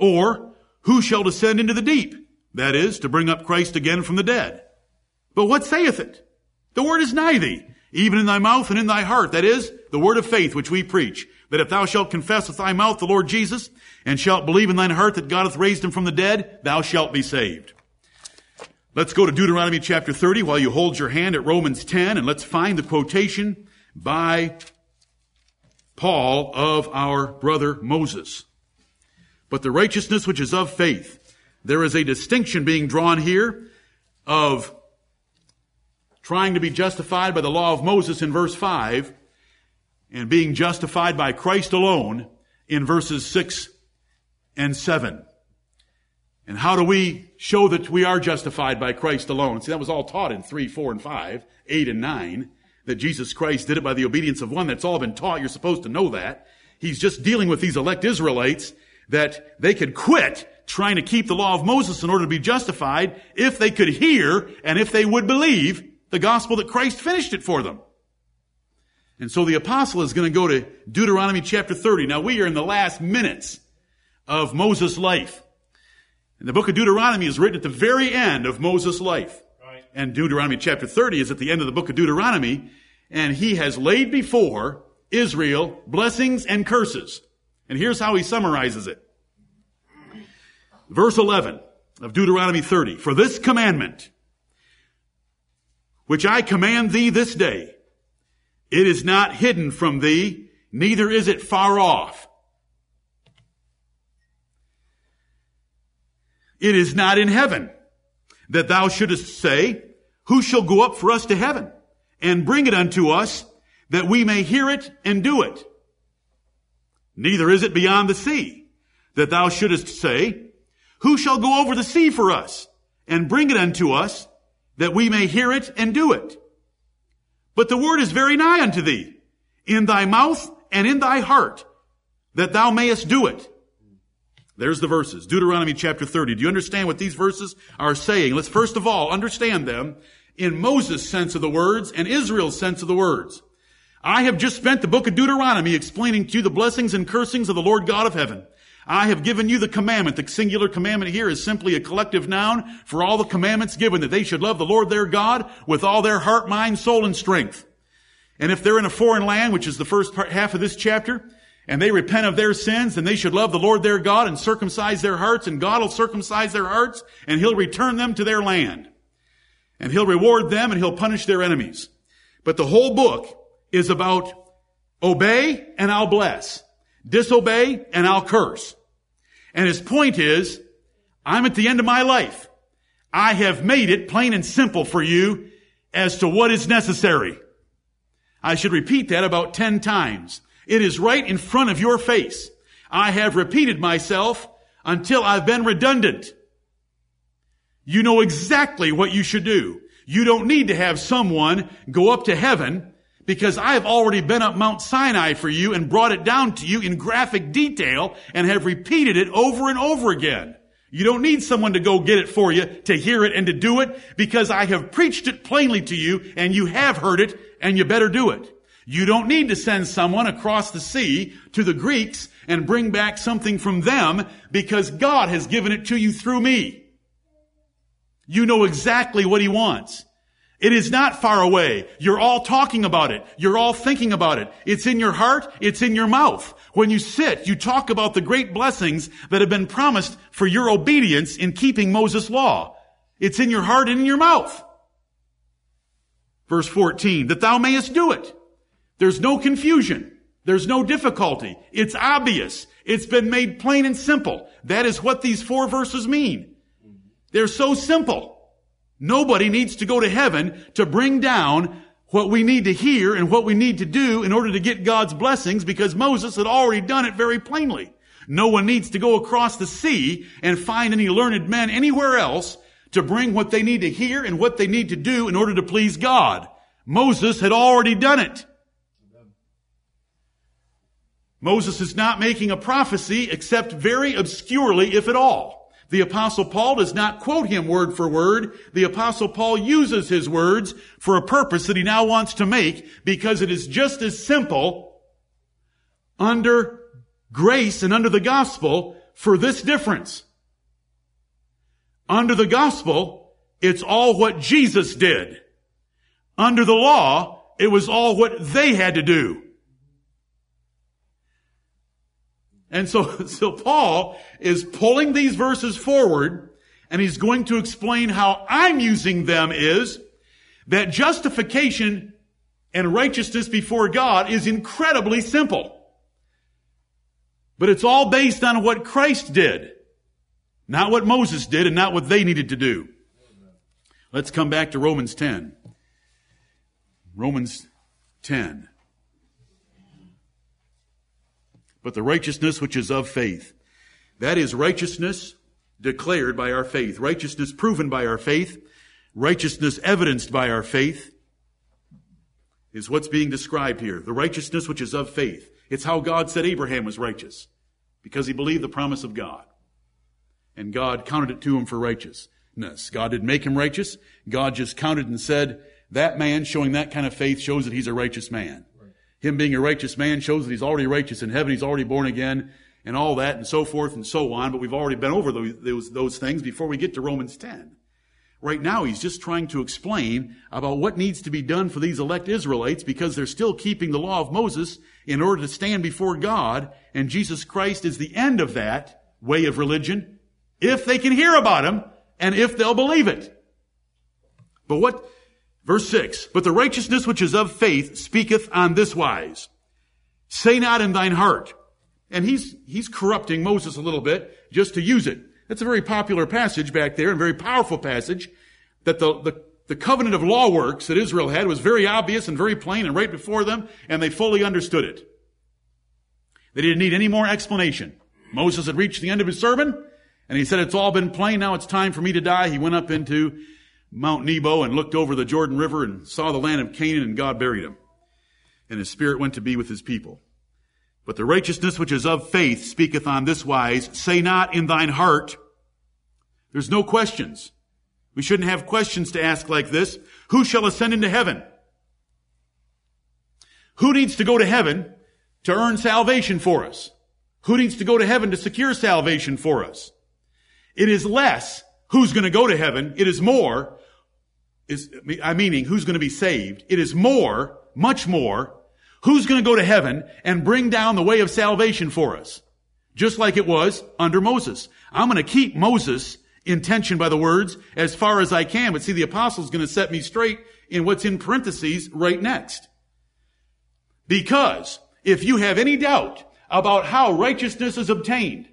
Or, who shall descend into the deep? That is to bring up Christ again from the dead. But what saith it? The word is nigh thee, even in thy mouth and in thy heart. That is, the word of faith which we preach. That if thou shalt confess with thy mouth the Lord Jesus, and shalt believe in thine heart that God hath raised him from the dead, thou shalt be saved. Let's go to Deuteronomy chapter 30 while you hold your hand at Romans 10, and let's find the quotation by Paul of our brother Moses. But the righteousness which is of faith, there is a distinction being drawn here of trying to be justified by the law of Moses in verse 5 and being justified by Christ alone in verses 6 and 7. And how do we show that we are justified by Christ alone? See, that was all taught in 3, 4, and 5, 8, and 9, that Jesus Christ did it by the obedience of one. That's all been taught. You're supposed to know that. He's just dealing with these elect Israelites that they could quit trying to keep the law of Moses in order to be justified if they could hear and if they would believe the gospel that Christ finished it for them. And so the apostle is going to go to Deuteronomy chapter 30. Now we are in the last minutes of Moses' life. And the book of Deuteronomy is written at the very end of Moses' life. Right. And Deuteronomy chapter 30 is at the end of the book of Deuteronomy. And he has laid before Israel blessings and curses. And here's how he summarizes it. Verse 11 of Deuteronomy 30. For this commandment, which I command thee this day, it is not hidden from thee, neither is it far off. It is not in heaven that thou shouldest say, who shall go up for us to heaven and bring it unto us that we may hear it and do it? Neither is it beyond the sea that thou shouldest say, who shall go over the sea for us and bring it unto us that we may hear it and do it? But the word is very nigh unto thee, in thy mouth and in thy heart, that thou mayest do it. There's the verses. Deuteronomy chapter 30. Do you understand what these verses are saying? Let's first of all understand them in Moses' sense of the words and Israel's sense of the words. I have just spent the book of Deuteronomy explaining to you the blessings and cursings of the Lord God of heaven. I have given you the commandment. The singular commandment here is simply a collective noun for all the commandments given that they should love the Lord their God with all their heart, mind, soul, and strength. And if they're in a foreign land, which is the first part, half of this chapter, and they repent of their sins, then they should love the Lord their God and circumcise their hearts, and God will circumcise their hearts, and He'll return them to their land. And He'll reward them, and He'll punish their enemies. But the whole book is about obey, and I'll bless. Disobey, and I'll curse. And his point is, I'm at the end of my life. I have made it plain and simple for you as to what is necessary. I should repeat that about 10 times. It is right in front of your face. I have repeated myself until I've been redundant. You know exactly what you should do. You don't need to have someone go up to heaven because I have already been up Mount Sinai for you and brought it down to you in graphic detail and have repeated it over and over again. You don't need someone to go get it for you, to hear it and to do it, because I have preached it plainly to you and you have heard it and you better do it. You don't need to send someone across the sea to the Greeks and bring back something from them because God has given it to you through me. You know exactly what He wants. It is not far away. You're all talking about it. You're all thinking about it. It's in your heart. It's in your mouth. When you sit, you talk about the great blessings that have been promised for your obedience in keeping Moses' law. It's in your heart and in your mouth. Verse 14, that thou mayest do it. There's no confusion. There's no difficulty. It's obvious. It's been made plain and simple. That is what these four verses mean. They're so simple. Nobody needs to go to heaven to bring down what we need to hear and what we need to do in order to get God's blessings because Moses had already done it very plainly. No one needs to go across the sea and find any learned men anywhere else to bring what they need to hear and what they need to do in order to please God. Moses had already done it. Moses is not making a prophecy except very obscurely, if at all. The apostle Paul does not quote him word for word. The apostle Paul uses his words for a purpose that he now wants to make because it is just as simple under grace and under the gospel for this difference. Under the gospel, it's all what Jesus did. Under the law, it was all what they had to do. And so, so Paul is pulling these verses forward and he's going to explain how I'm using them is that justification and righteousness before God is incredibly simple. But it's all based on what Christ did. Not what Moses did and not what they needed to do. Let's come back to Romans 10. Romans 10. But the righteousness which is of faith. That is righteousness declared by our faith. Righteousness proven by our faith. Righteousness evidenced by our faith is what's being described here. The righteousness which is of faith. It's how God said Abraham was righteous because he believed the promise of God. And God counted it to him for righteousness. God didn't make him righteous. God just counted and said, that man showing that kind of faith shows that he's a righteous man. Him being a righteous man shows that he's already righteous in heaven. He's already born again. and all that and so forth and so on, but we've already been over those, those, those things before we get to Romans 10. Right now, he's just trying to explain about what needs to be done for these elect Israelites because they're still keeping the law of Moses in order to stand before God, and Jesus Christ is the end of that way of religion, if they can hear about him, and if they'll believe it. But what, verse 6, but the righteousness which is of faith speaketh on this wise. Say not in thine heart. And he's, he's corrupting Moses a little bit just to use it. That's a very popular passage back there and very powerful passage that the, the, the covenant of law works that Israel had was very obvious and very plain and right before them and they fully understood it. They didn't need any more explanation. Moses had reached the end of his sermon and he said, it's all been plain. Now it's time for me to die. He went up into Mount Nebo and looked over the Jordan River and saw the land of Canaan and God buried him. And his spirit went to be with his people. But the righteousness which is of faith speaketh on this wise, say not in thine heart. There's no questions. We shouldn't have questions to ask like this. Who shall ascend into heaven? Who needs to go to heaven to earn salvation for us? Who needs to go to heaven to secure salvation for us? It is less who's going to go to heaven. It is more, is, I meaning who's going to be saved. It is more, much more, who's going to go to heaven and bring down the way of salvation for us. Just like it was under Moses. I'm going to keep Moses in tension by the words as far as I can, but see, the apostle's going to set me straight in what's in parentheses right next. Because if you have any doubt about how righteousness is obtained,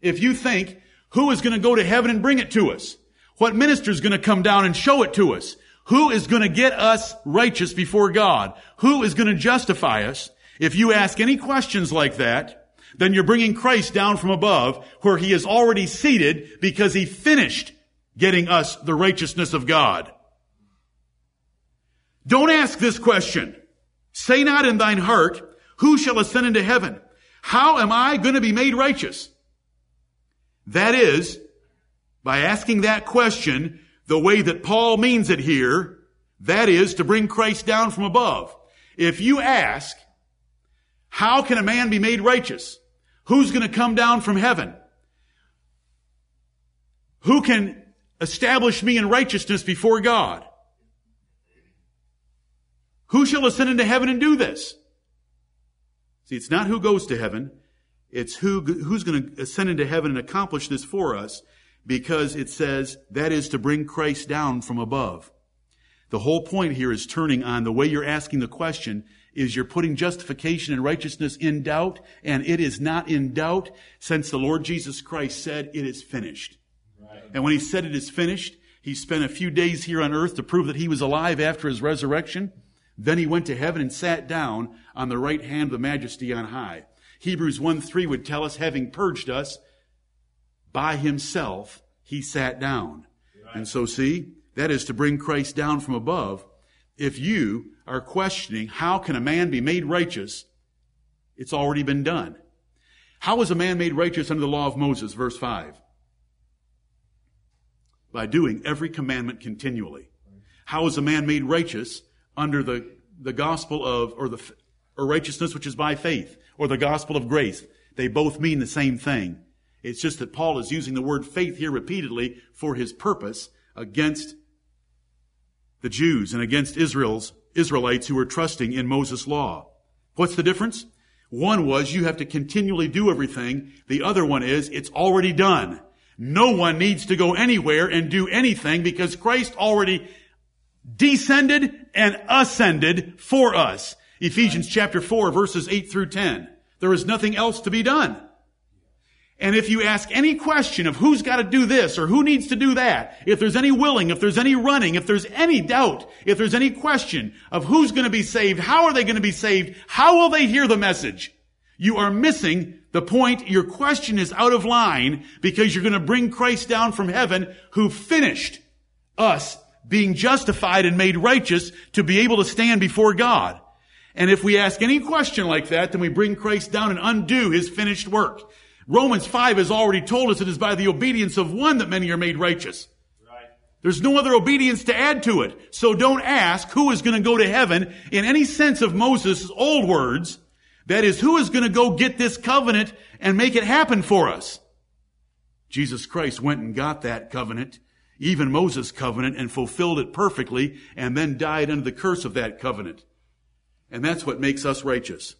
if you think who is going to go to heaven and bring it to us? What minister is going to come down and show it to us? Who is going to get us righteous before God? Who is going to justify us? If you ask any questions like that, then you're bringing Christ down from above where he is already seated because he finished getting us the righteousness of God. Don't ask this question. Say not in thine heart, who shall ascend into heaven? How am I going to be made righteous? That is, by asking that question the way that Paul means it here, that is to bring Christ down from above. If you ask, how can a man be made righteous? Who's going to come down from heaven? Who can establish me in righteousness before God? Who shall ascend into heaven and do this? See, it's not who goes to heaven. It's who, who's going to ascend into heaven and accomplish this for us because it says that is to bring Christ down from above. The whole point here is turning on the way you're asking the question is you're putting justification and righteousness in doubt, and it is not in doubt since the Lord Jesus Christ said it is finished. Right. And when he said it is finished, he spent a few days here on earth to prove that he was alive after his resurrection. Then he went to heaven and sat down on the right hand of the majesty on high. Hebrews 1 3 would tell us, having purged us by himself, he sat down. Right. And so, see, that is to bring Christ down from above. If you are questioning, how can a man be made righteous? It's already been done. How is a man made righteous under the law of Moses? Verse 5. By doing every commandment continually. How is a man made righteous under the, the gospel of, or the, or righteousness which is by faith? or the gospel of grace. They both mean the same thing. It's just that Paul is using the word faith here repeatedly for his purpose against the Jews and against Israel's Israelites who were trusting in Moses' law. What's the difference? One was you have to continually do everything. The other one is it's already done. No one needs to go anywhere and do anything because Christ already descended and ascended for us. Ephesians chapter 4 verses 8 through 10. There is nothing else to be done. And if you ask any question of who's got to do this or who needs to do that, if there's any willing, if there's any running, if there's any doubt, if there's any question of who's going to be saved, how are they going to be saved, how will they hear the message, you are missing the point. Your question is out of line because you're going to bring Christ down from heaven who finished us being justified and made righteous to be able to stand before God. And if we ask any question like that, then we bring Christ down and undo his finished work. Romans 5 has already told us it is by the obedience of one that many are made righteous. Right. There's no other obedience to add to it. So don't ask who is going to go to heaven in any sense of Moses' old words That is, who is going to go get this covenant and make it happen for us? Jesus Christ went and got that covenant, even Moses' covenant, and fulfilled it perfectly, and then died under the curse of that covenant. And that's what makes us righteous.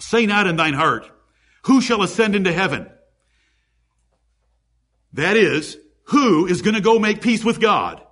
Say not in thine heart, who shall ascend into heaven? That is, who is going to go make peace with God?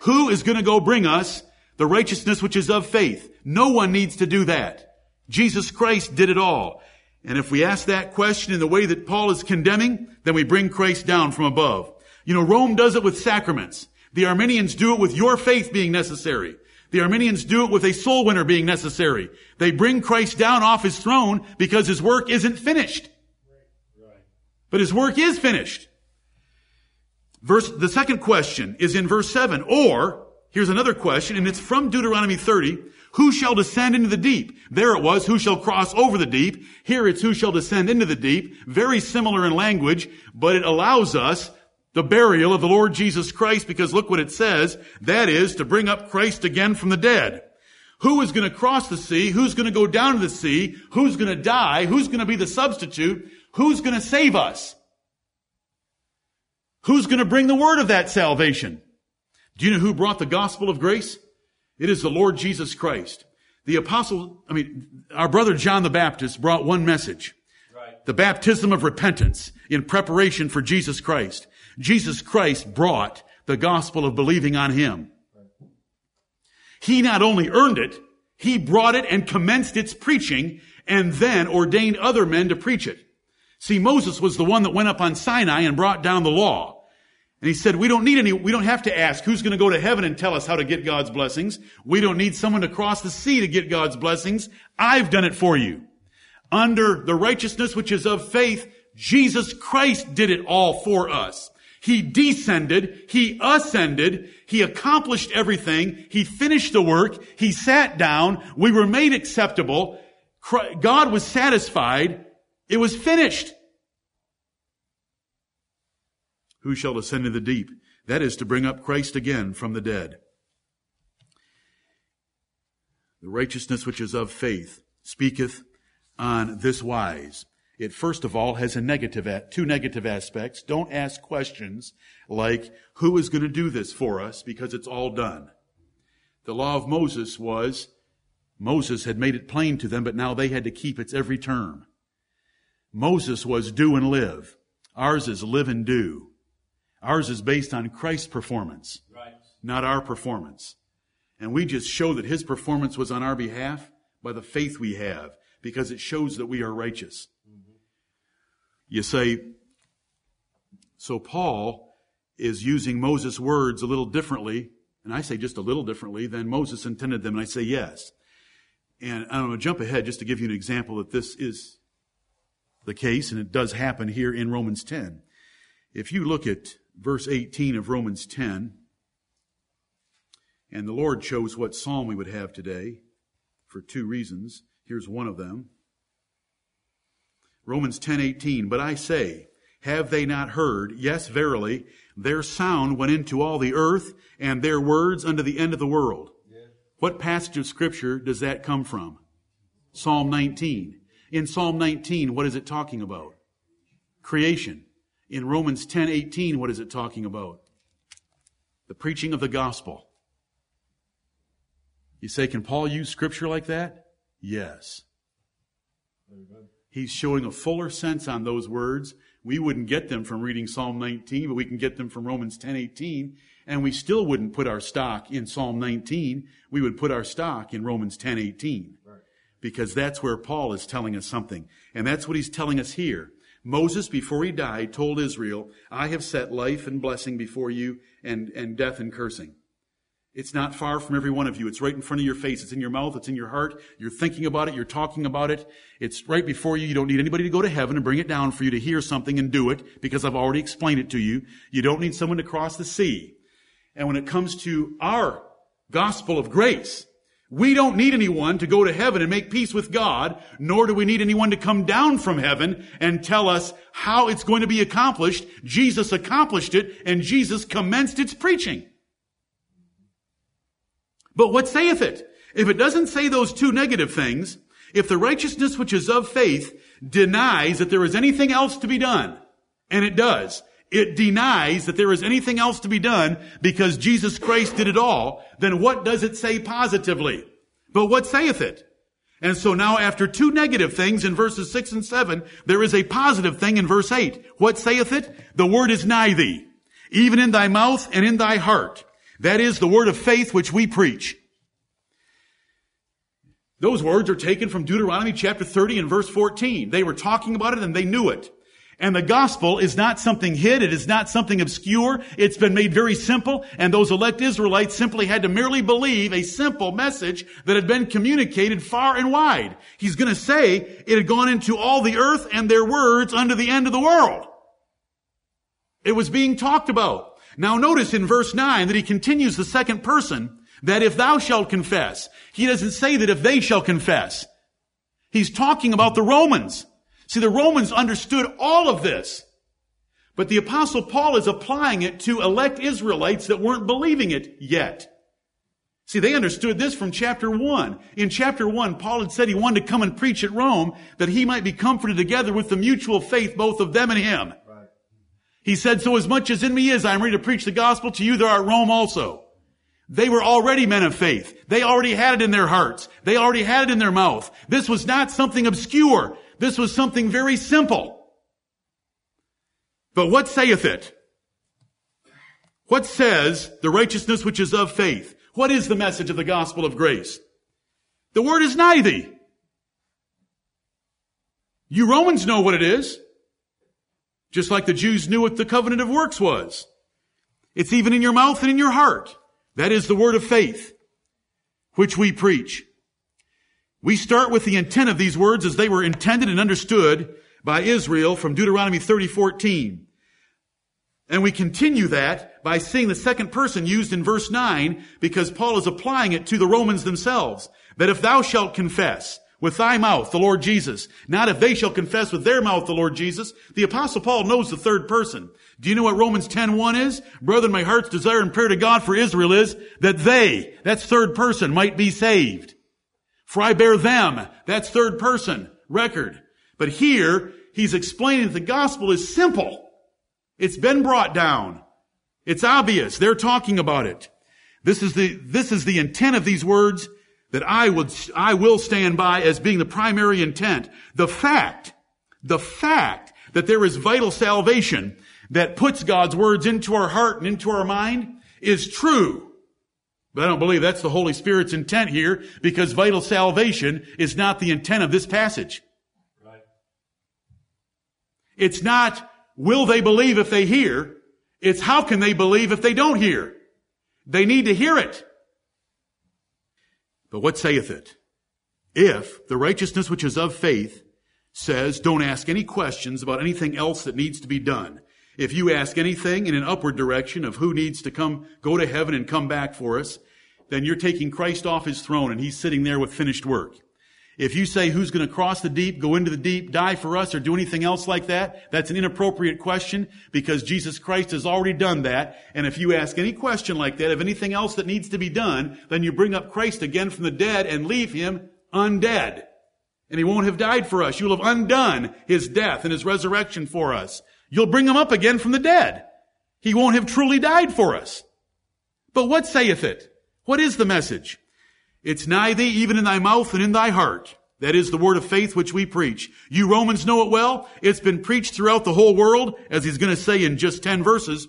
Who is going to go bring us the righteousness which is of faith? No one needs to do that. Jesus Christ did it all. And if we ask that question in the way that Paul is condemning, then we bring Christ down from above. You know, Rome does it with sacraments. The Arminians do it with your faith being necessary. The Arminians do it with a soul winner being necessary. They bring Christ down off his throne because his work isn't finished. But his work is finished. Verse, the second question is in verse 7. Or, here's another question, and it's from Deuteronomy 30. Who shall descend into the deep? There it was, who shall cross over the deep? Here it's who shall descend into the deep. Very similar in language, but it allows us the burial of the Lord Jesus Christ because look what it says. That is to bring up Christ again from the dead. Who is going to cross the sea? Who's going to go down to the sea? Who's going to die? Who's going to be the substitute? Who's going to save us? Who's going to bring the word of that salvation? Do you know who brought the gospel of grace? It is the Lord Jesus Christ. The apostle, I mean, our brother John the Baptist brought one message. Right. The baptism of repentance in preparation for Jesus Christ. Jesus Christ brought the gospel of believing on Him. He not only earned it, He brought it and commenced its preaching and then ordained other men to preach it. See, Moses was the one that went up on Sinai and brought down the law. And he said, we don't need any, we don't have to ask who's going to go to heaven and tell us how to get God's blessings. We don't need someone to cross the sea to get God's blessings. I've done it for you. Under the righteousness which is of faith, Jesus Christ did it all for us. He descended, He ascended, He accomplished everything, He finished the work, He sat down, we were made acceptable, God was satisfied, it was finished. Who shall ascend into the deep? That is to bring up Christ again from the dead. The righteousness which is of faith speaketh on this wise. It first of all has a negative, two negative aspects. Don't ask questions like, who is going to do this for us? Because it's all done. The law of Moses was, Moses had made it plain to them, but now they had to keep its every term. Moses was do and live. Ours is live and do. Ours is based on Christ's performance, Right. not our performance. And we just show that his performance was on our behalf by the faith we have, because it shows that we are righteous. You say, so Paul is using Moses' words a little differently, and I say just a little differently than Moses intended them, and I say yes. And I'm going to jump ahead just to give you an example that this is the case, and it does happen here in Romans 10. If you look at verse 18 of Romans 10, and the Lord chose what psalm we would have today for two reasons. Here's one of them. Romans 10:18, but I say, have they not heard? Yes, verily, their sound went into all the earth and their words unto the end of the world. What passage of scripture does that come from? Psalm 19. In Psalm 19, what is it talking about? Creation. In Romans 10:18, what is it talking about? The preaching of the gospel. You say, can Paul use scripture like that? Yes. He's showing a fuller sense on those words. We wouldn't get them from reading Psalm 19, but we can get them from Romans 10:18, and we still wouldn't put our stock in Psalm 19. We would put our stock in Romans 10:18. Because that's where Paul is telling us something. And that's what he's telling us here. Moses, before he died, told Israel, I have set life and blessing before you and, and death and cursing. It's not far from every one of you. It's right in front of your face. It's in your mouth. It's in your heart. You're thinking about it. You're talking about it. It's right before you. You don't need anybody to go to heaven and bring it down for you to hear something and do it because I've already explained it to you. You don't need someone to cross the sea. And when it comes to our gospel of grace, we don't need anyone to go to heaven and make peace with God, nor do we need anyone to come down from heaven and tell us how it's going to be accomplished. Jesus accomplished it and Jesus commenced its preaching. But what saith it? If it doesn't say those two negative things, If the righteousness which is of faith denies that there is anything else to be done, and it does, it denies that there is anything else to be done because Jesus Christ did it all, then what does it say positively? But what saith it? And so now after two negative things in verses 6 and 7, there is a positive thing in verse 8. What saith it? The word is nigh thee, even in thy mouth and in thy heart. That is the word of faith which we preach. Those words are taken from Deuteronomy chapter 30 and verse 14. They were talking about it and they knew it. And the gospel is not something hid. It is not something obscure. It's been made very simple. And those elect Israelites simply had to merely believe a simple message that had been communicated far and wide. He's going to say it had gone into all the earth and their words unto the end of the world. It was being talked about. Now notice in verse 9 that he continues the second person that if thou shalt confess, he doesn't say that if they shall confess. He's talking about the Romans. See, the Romans understood all of this. But the apostle Paul is applying it to elect Israelites that weren't believing it yet. See, they understood this from chapter 1. In chapter 1, Paul had said he wanted to come and preach at Rome that he might be comforted together with the mutual faith both of them and him. He said, so as much as in me is, I am ready to preach the gospel to you there are at Rome also. They were already men of faith. They already had it in their hearts. They already had it in their mouth. This was not something obscure. This was something very simple. But what saith it? What says the righteousness which is of faith? What is the message of the gospel of grace? The word is nigh thee. You Romans know what it is. Just like the Jews knew what the covenant of works was. It's even in your mouth and in your heart. That is the word of faith, which we preach. We start with the intent of these words as they were intended and understood by Israel from Deuteronomy 30, 14. And we continue that by seeing the second person used in verse 9 because Paul is applying it to the Romans themselves. That if thou shalt confess with thy mouth the Lord Jesus, not if they shall confess with their mouth the Lord Jesus, the apostle Paul knows the third person. Do you know what Romans 10.1 is? Brethren, my heart's desire and prayer to God for Israel is that they, that's third person, might be saved. For I bear them. That's third person record. But here, he's explaining that the gospel is simple. It's been brought down. It's obvious. They're talking about it. This is the, this is the intent of these words that I would, I will stand by as being the primary intent. The fact, the fact that there is vital salvation that puts God's words into our heart and into our mind is true. But I don't believe that's the Holy Spirit's intent here because vital salvation is not the intent of this passage. Right. It's not, will they believe if they hear? It's how can they believe if they don't hear? They need to hear it. But what saith it? If the righteousness which is of faith says, don't ask any questions about anything else that needs to be done. If you ask anything in an upward direction of who needs to come, go to heaven and come back for us, then you're taking Christ off his throne and he's sitting there with finished work. If you say who's going to cross the deep, go into the deep, die for us, or do anything else like that, that's an inappropriate question because Jesus Christ has already done that. And if you ask any question like that of anything else that needs to be done, then you bring up Christ again from the dead and leave him undead. And he won't have died for us. You'll have undone his death and his resurrection for us. You'll bring him up again from the dead. He won't have truly died for us. But what saith it? What is the message? It's nigh thee, even in thy mouth and in thy heart. That is the word of faith which we preach. You Romans know it well. It's been preached throughout the whole world, as he's going to say in just 10 verses.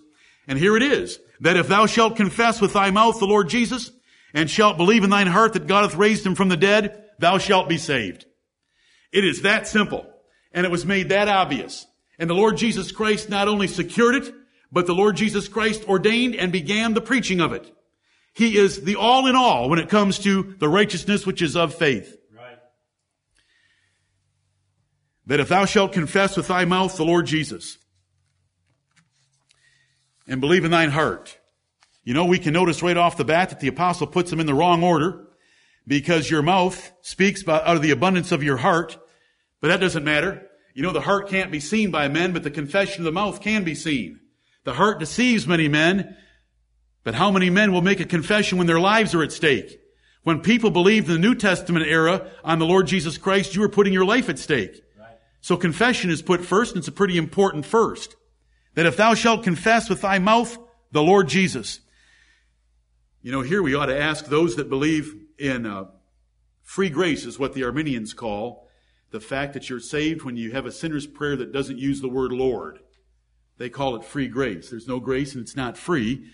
And here it is, that if thou shalt confess with thy mouth the Lord Jesus, and shalt believe in thine heart that God hath raised him from the dead, thou shalt be saved. It is that simple. And it was made that obvious. And the Lord Jesus Christ not only secured it, but the Lord Jesus Christ ordained and began the preaching of it. He is the all in all when it comes to the righteousness which is of faith. Right. That if thou shalt confess with thy mouth the Lord Jesus and believe in thine heart, you know, we can notice right off the bat that the apostle puts them in the wrong order because your mouth speaks out of the abundance of your heart, but that doesn't matter. You know, the heart can't be seen by men, but the confession of the mouth can be seen. The heart deceives many men, but how many men will make a confession when their lives are at stake? When people believed in the New Testament era on the Lord Jesus Christ, you were putting your life at stake. Right. So confession is put first, and it's a pretty important first. That if thou shalt confess with thy mouth the Lord Jesus. You know, here we ought to ask those that believe in uh, free grace, is what the Arminians call the fact that you're saved when you have a sinner's prayer that doesn't use the word Lord. They call it free grace. There's no grace and it's not free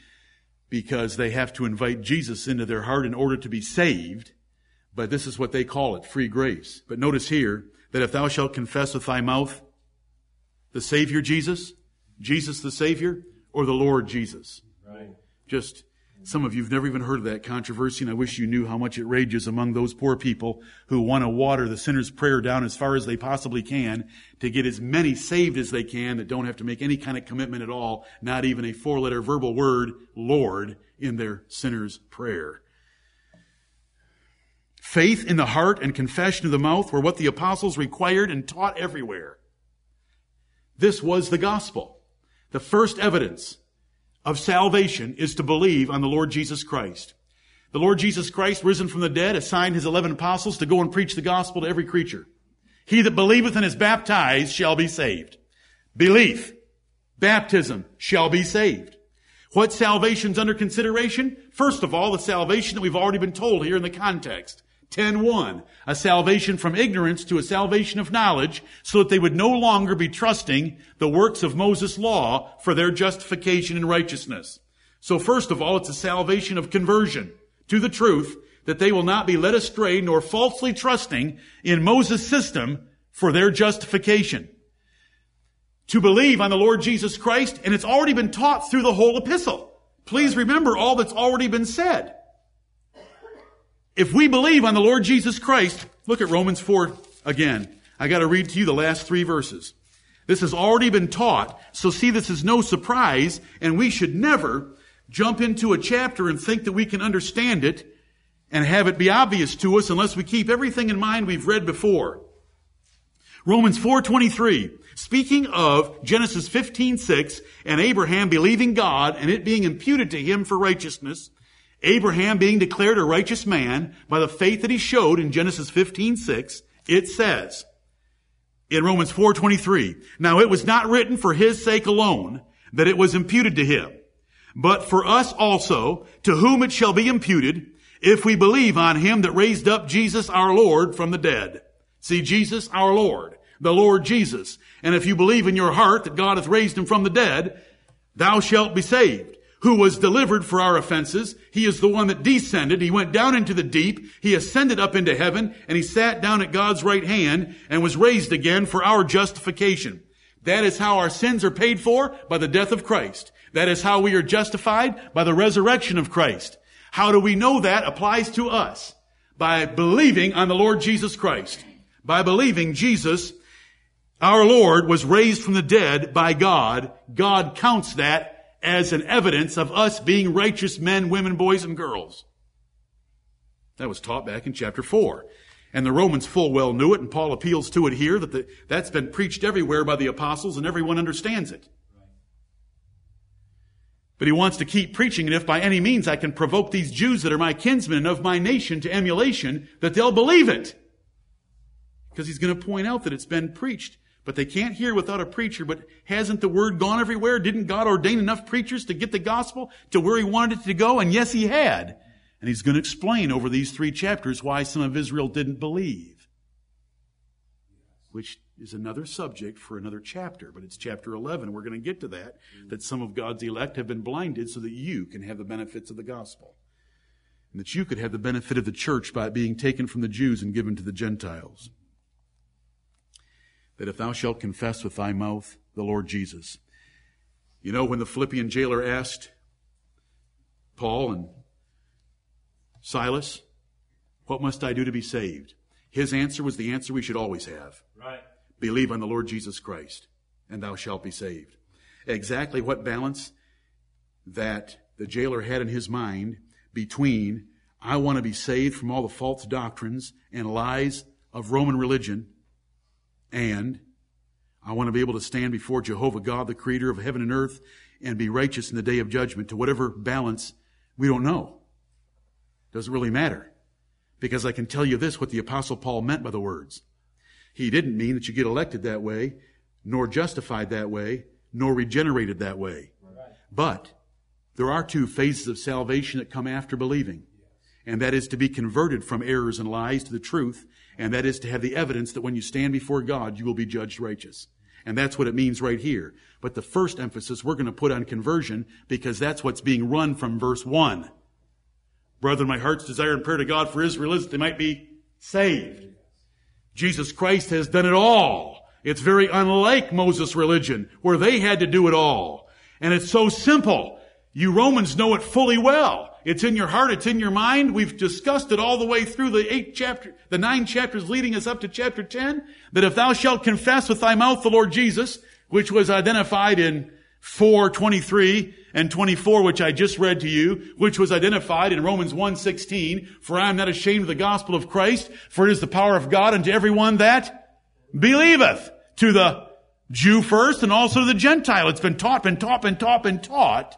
because they have to invite Jesus into their heart in order to be saved. But this is what they call it, free grace. But notice here that if thou shalt confess with thy mouth the Savior Jesus, Jesus the Savior, or the Lord Jesus. Right. Just some of you have never even heard of that controversy, and I wish you knew how much it rages among those poor people who want to water the sinner's prayer down as far as they possibly can to get as many saved as they can that don't have to make any kind of commitment at all, not even a four letter verbal word, Lord, in their sinner's prayer. Faith in the heart and confession of the mouth were what the apostles required and taught everywhere. This was the gospel. The first evidence of salvation is to believe on the Lord Jesus Christ. The Lord Jesus Christ, risen from the dead, assigned his eleven apostles to go and preach the gospel to every creature. He that believeth and is baptized shall be saved. Belief, baptism shall be saved. What salvation's under consideration? First of all, the salvation that we've already been told here in the context. 10.1, a salvation from ignorance to a salvation of knowledge, so that they would no longer be trusting the works of Moses' law for their justification and righteousness. So first of all, it's a salvation of conversion to the truth that they will not be led astray nor falsely trusting in Moses' system for their justification. To believe on the Lord Jesus Christ, and it's already been taught through the whole epistle. Please remember all that's already been said. If we believe on the Lord Jesus Christ, look at Romans 4 again. I got to read to you the last three verses. This has already been taught, so see this is no surprise, and we should never jump into a chapter and think that we can understand it and have it be obvious to us unless we keep everything in mind we've read before. Romans 4:23 speaking of Genesis 15:6 and Abraham believing God and it being imputed to him for righteousness Abraham being declared a righteous man by the faith that he showed in Genesis 15, 6, it says in Romans 4:23, now it was not written for his sake alone that it was imputed to him, but for us also, to whom it shall be imputed, if we believe on him that raised up Jesus our Lord from the dead. See, Jesus our Lord, the Lord Jesus. And if you believe in your heart that God hath raised him from the dead, thou shalt be saved who was delivered for our offenses. He is the one that descended. He went down into the deep. He ascended up into heaven and he sat down at God's right hand and was raised again for our justification. That is how our sins are paid for by the death of Christ. That is how we are justified by the resurrection of Christ. How do we know that applies to us? By believing on the Lord Jesus Christ. By believing Jesus, our Lord, was raised from the dead by God. God counts that as an evidence of us being righteous men, women, boys, and girls. That was taught back in chapter 4. And the Romans full well knew it, and Paul appeals to it here that the, that's been preached everywhere by the apostles, and everyone understands it. But he wants to keep preaching, and if by any means I can provoke these Jews that are my kinsmen and of my nation to emulation, that they'll believe it. Because he's going to point out that it's been preached but they can't hear without a preacher. But hasn't the word gone everywhere? Didn't God ordain enough preachers to get the gospel to where he wanted it to go? And yes, he had. And he's going to explain over these three chapters why some of Israel didn't believe. Which is another subject for another chapter, but it's chapter 11. We're going to get to that, that some of God's elect have been blinded so that you can have the benefits of the gospel. And that you could have the benefit of the church by being taken from the Jews and given to the Gentiles that if thou shalt confess with thy mouth the Lord Jesus. You know, when the Philippian jailer asked Paul and Silas, What must I do to be saved? His answer was the answer we should always have. Right. Believe on the Lord Jesus Christ, and thou shalt be saved. Exactly what balance that the jailer had in his mind between I want to be saved from all the false doctrines and lies of Roman religion and I want to be able to stand before Jehovah God, the creator of heaven and earth, and be righteous in the day of judgment to whatever balance we don't know. Doesn't really matter. Because I can tell you this, what the apostle Paul meant by the words. He didn't mean that you get elected that way, nor justified that way, nor regenerated that way. But there are two phases of salvation that come after believing. And that is to be converted from errors and lies to the truth. And that is to have the evidence that when you stand before God, you will be judged righteous. And that's what it means right here. But the first emphasis we're going to put on conversion because that's what's being run from verse 1. Brethren, my heart's desire and prayer to God for Israel is that they might be saved. Jesus Christ has done it all. It's very unlike Moses' religion where they had to do it all. And it's so simple. You Romans know it fully well. It's in your heart. It's in your mind. We've discussed it all the way through the eight chapter, the nine chapters leading us up to chapter 10, that if thou shalt confess with thy mouth the Lord Jesus, which was identified in 423 and 24, which I just read to you, which was identified in Romans 1:16, for I am not ashamed of the gospel of Christ, for it is the power of God unto everyone that believeth, to the Jew first and also to the Gentile. It's been taught, been taught, been taught, been taught.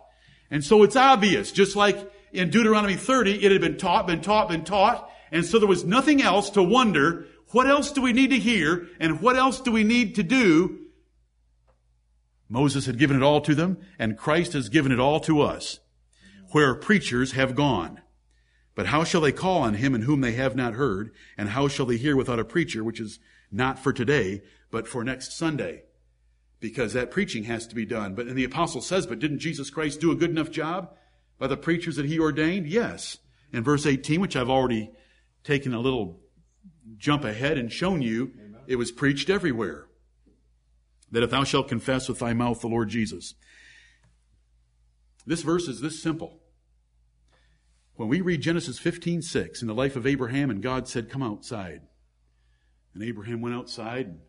And so it's obvious, just like in Deuteronomy 30, it had been taught, been taught, been taught. And so there was nothing else to wonder, what else do we need to hear and what else do we need to do? Moses had given it all to them and Christ has given it all to us. Where preachers have gone. But how shall they call on him in whom they have not heard? And how shall they hear without a preacher, which is not for today, but for next Sunday? Because that preaching has to be done. But, and the apostle says, but didn't Jesus Christ do a good enough job? By the preachers that he ordained? Yes. In verse 18, which I've already taken a little jump ahead and shown you, Amen. it was preached everywhere. That if thou shalt confess with thy mouth the Lord Jesus. This verse is this simple. When we read Genesis 15, 6, in the life of Abraham, and God said, Come outside. And Abraham went outside and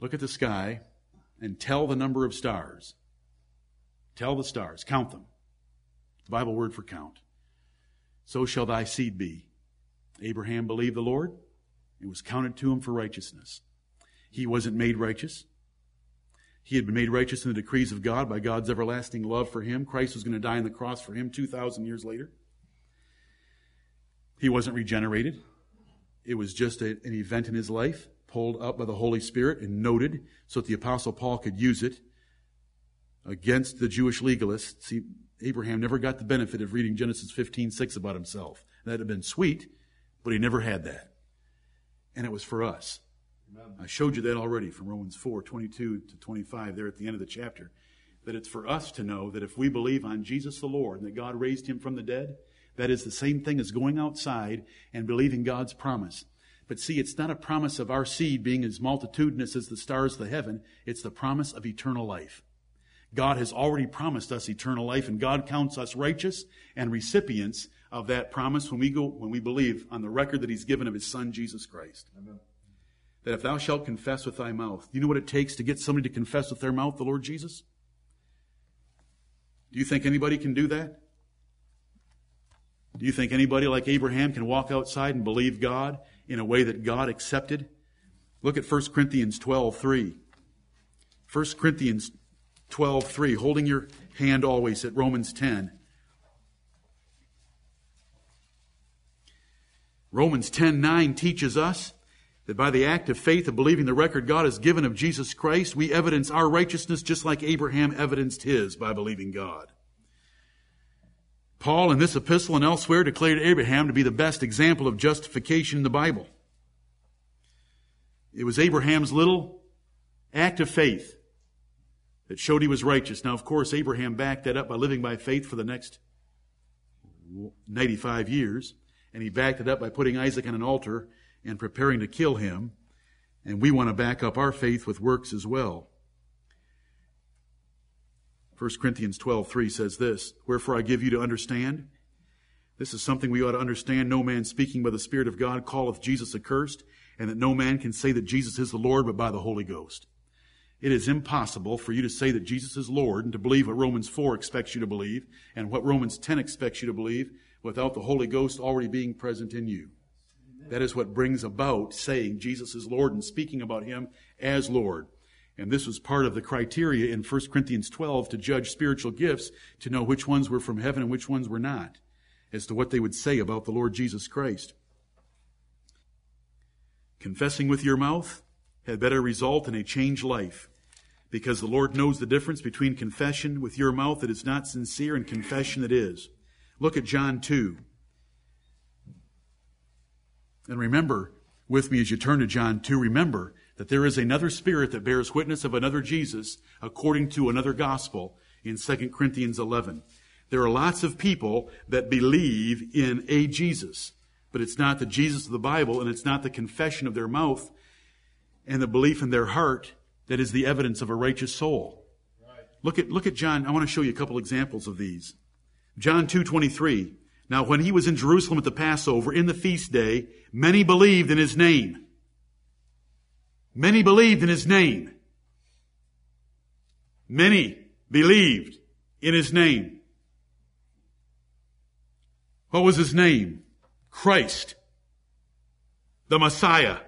look at the sky and tell the number of stars. Tell the stars, count them. The Bible word for count. So shall thy seed be. Abraham believed the Lord. It was counted to him for righteousness. He wasn't made righteous. He had been made righteous in the decrees of God by God's everlasting love for him. Christ was going to die on the cross for him 2,000 years later. He wasn't regenerated. It was just a, an event in his life, pulled up by the Holy Spirit and noted so that the Apostle Paul could use it against the Jewish legalists. See, Abraham never got the benefit of reading Genesis 15, 6 about himself. That'd have been sweet, but he never had that. And it was for us. I showed you that already from Romans 4, 22 to 25, there at the end of the chapter. That it's for us to know that if we believe on Jesus the Lord and that God raised him from the dead, that is the same thing as going outside and believing God's promise. But see, it's not a promise of our seed being as multitudinous as the stars of the heaven. It's the promise of eternal life. God has already promised us eternal life, and God counts us righteous and recipients of that promise when we go when we believe on the record that He's given of His Son Jesus Christ. Amen. That if thou shalt confess with thy mouth, do you know what it takes to get somebody to confess with their mouth the Lord Jesus? Do you think anybody can do that? Do you think anybody like Abraham can walk outside and believe God in a way that God accepted? Look at 1 Corinthians 12, 3. 1 Corinthians 12, 3, holding your hand always at Romans 10. Romans 10, 9 teaches us that by the act of faith of believing the record God has given of Jesus Christ, we evidence our righteousness just like Abraham evidenced his by believing God. Paul in this epistle and elsewhere declared Abraham to be the best example of justification in the Bible. It was Abraham's little act of faith that showed he was righteous. Now, of course, Abraham backed that up by living by faith for the next 95 years, and he backed it up by putting Isaac on an altar and preparing to kill him. And we want to back up our faith with works as well. 1 Corinthians 12:3 says this, "Wherefore I give you to understand, this is something we ought to understand, no man speaking by the Spirit of God calleth Jesus accursed, and that no man can say that Jesus is the Lord but by the Holy Ghost." It is impossible for you to say that Jesus is Lord and to believe what Romans 4 expects you to believe and what Romans 10 expects you to believe without the Holy Ghost already being present in you. That is what brings about saying Jesus is Lord and speaking about Him as Lord. And this was part of the criteria in 1 Corinthians 12 to judge spiritual gifts, to know which ones were from heaven and which ones were not, as to what they would say about the Lord Jesus Christ. Confessing with your mouth had better result in a changed life because the Lord knows the difference between confession with your mouth that is not sincere and confession that is. Look at John 2. And remember with me as you turn to John 2, remember that there is another spirit that bears witness of another Jesus according to another gospel in 2 Corinthians 11. There are lots of people that believe in a Jesus, but it's not the Jesus of the Bible and it's not the confession of their mouth and the belief in their heart that is the evidence of a righteous soul. Right. Look at, look at John. I want to show you a couple examples of these. John 2.23. Now when he was in Jerusalem at the Passover, in the feast day, many believed in his name. Many believed in his name. Many believed in his name. What was his name? Christ. The Messiah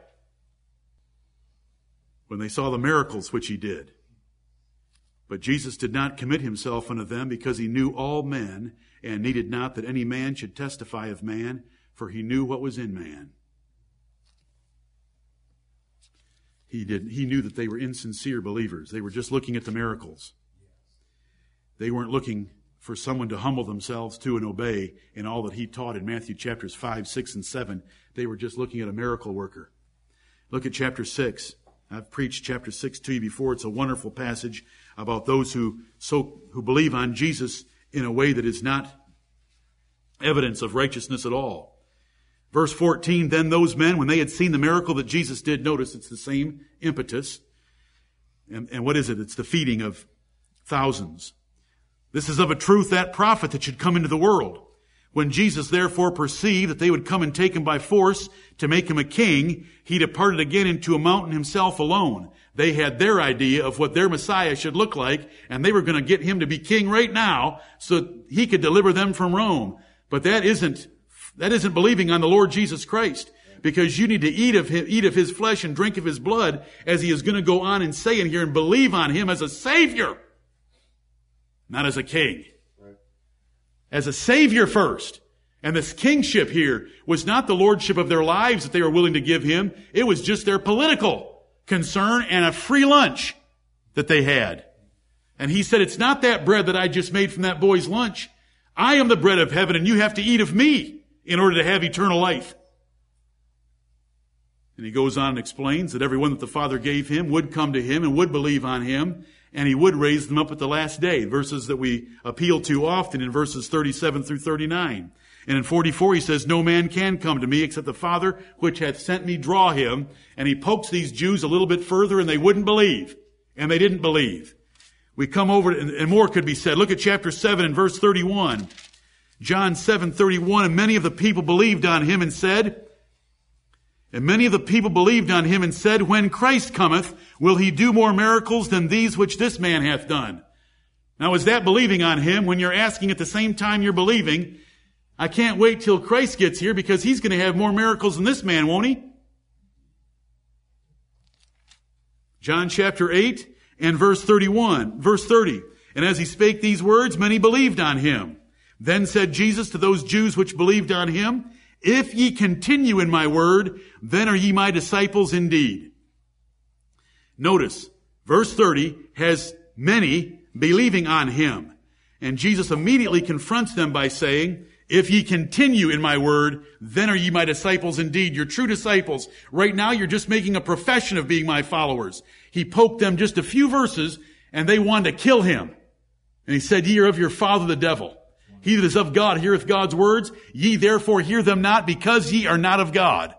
when they saw the miracles which he did. But Jesus did not commit himself unto them because he knew all men and needed not that any man should testify of man, for he knew what was in man. He did he knew that they were insincere believers. They were just looking at the miracles. They weren't looking for someone to humble themselves to and obey in all that he taught in Matthew chapters 5, 6, and 7. They were just looking at a miracle worker. Look at chapter 6. I've preached chapter 6 to you before. It's a wonderful passage about those who so who believe on Jesus in a way that is not evidence of righteousness at all. Verse 14, then those men, when they had seen the miracle that Jesus did, notice it's the same impetus. And, and what is it? It's the feeding of thousands. This is of a truth that prophet that should come into the world. When Jesus therefore perceived that they would come and take him by force to make him a king, he departed again into a mountain himself alone. They had their idea of what their Messiah should look like, and they were going to get him to be king right now so he could deliver them from Rome. But that isn't, that isn't believing on the Lord Jesus Christ. Because you need to eat of him, eat of his flesh and drink of his blood, as he is going to go on and say in here, and believe on him as a savior, not as a king as a savior first. And this kingship here was not the lordship of their lives that they were willing to give him. It was just their political concern and a free lunch that they had. And he said, it's not that bread that I just made from that boy's lunch. I am the bread of heaven and you have to eat of me in order to have eternal life. And he goes on and explains that everyone that the Father gave him would come to him and would believe on him and he would raise them up at the last day. Verses that we appeal to often in verses 37 through 39. And in 44 he says, No man can come to me except the Father which hath sent me draw him. And he pokes these Jews a little bit further and they wouldn't believe. And they didn't believe. We come over, and more could be said. Look at chapter 7 and verse 31. John 7, 31, and many of the people believed on him and said, and many of the people believed on him and said, When Christ cometh, will he do more miracles than these which this man hath done? Now is that believing on him when you're asking at the same time you're believing, I can't wait till Christ gets here because he's going to have more miracles than this man, won't he? John chapter 8 and verse 31, verse 30. And as he spake these words, many believed on him. Then said Jesus to those Jews which believed on him, if ye continue in my word, then are ye my disciples indeed. Notice, verse 30 has many believing on him. And Jesus immediately confronts them by saying, if ye continue in my word, then are ye my disciples indeed. You're true disciples. Right now you're just making a profession of being my followers. He poked them just a few verses and they wanted to kill him. And he said, ye are of your father the devil. He that is of God heareth God's words. Ye therefore hear them not because ye are not of God.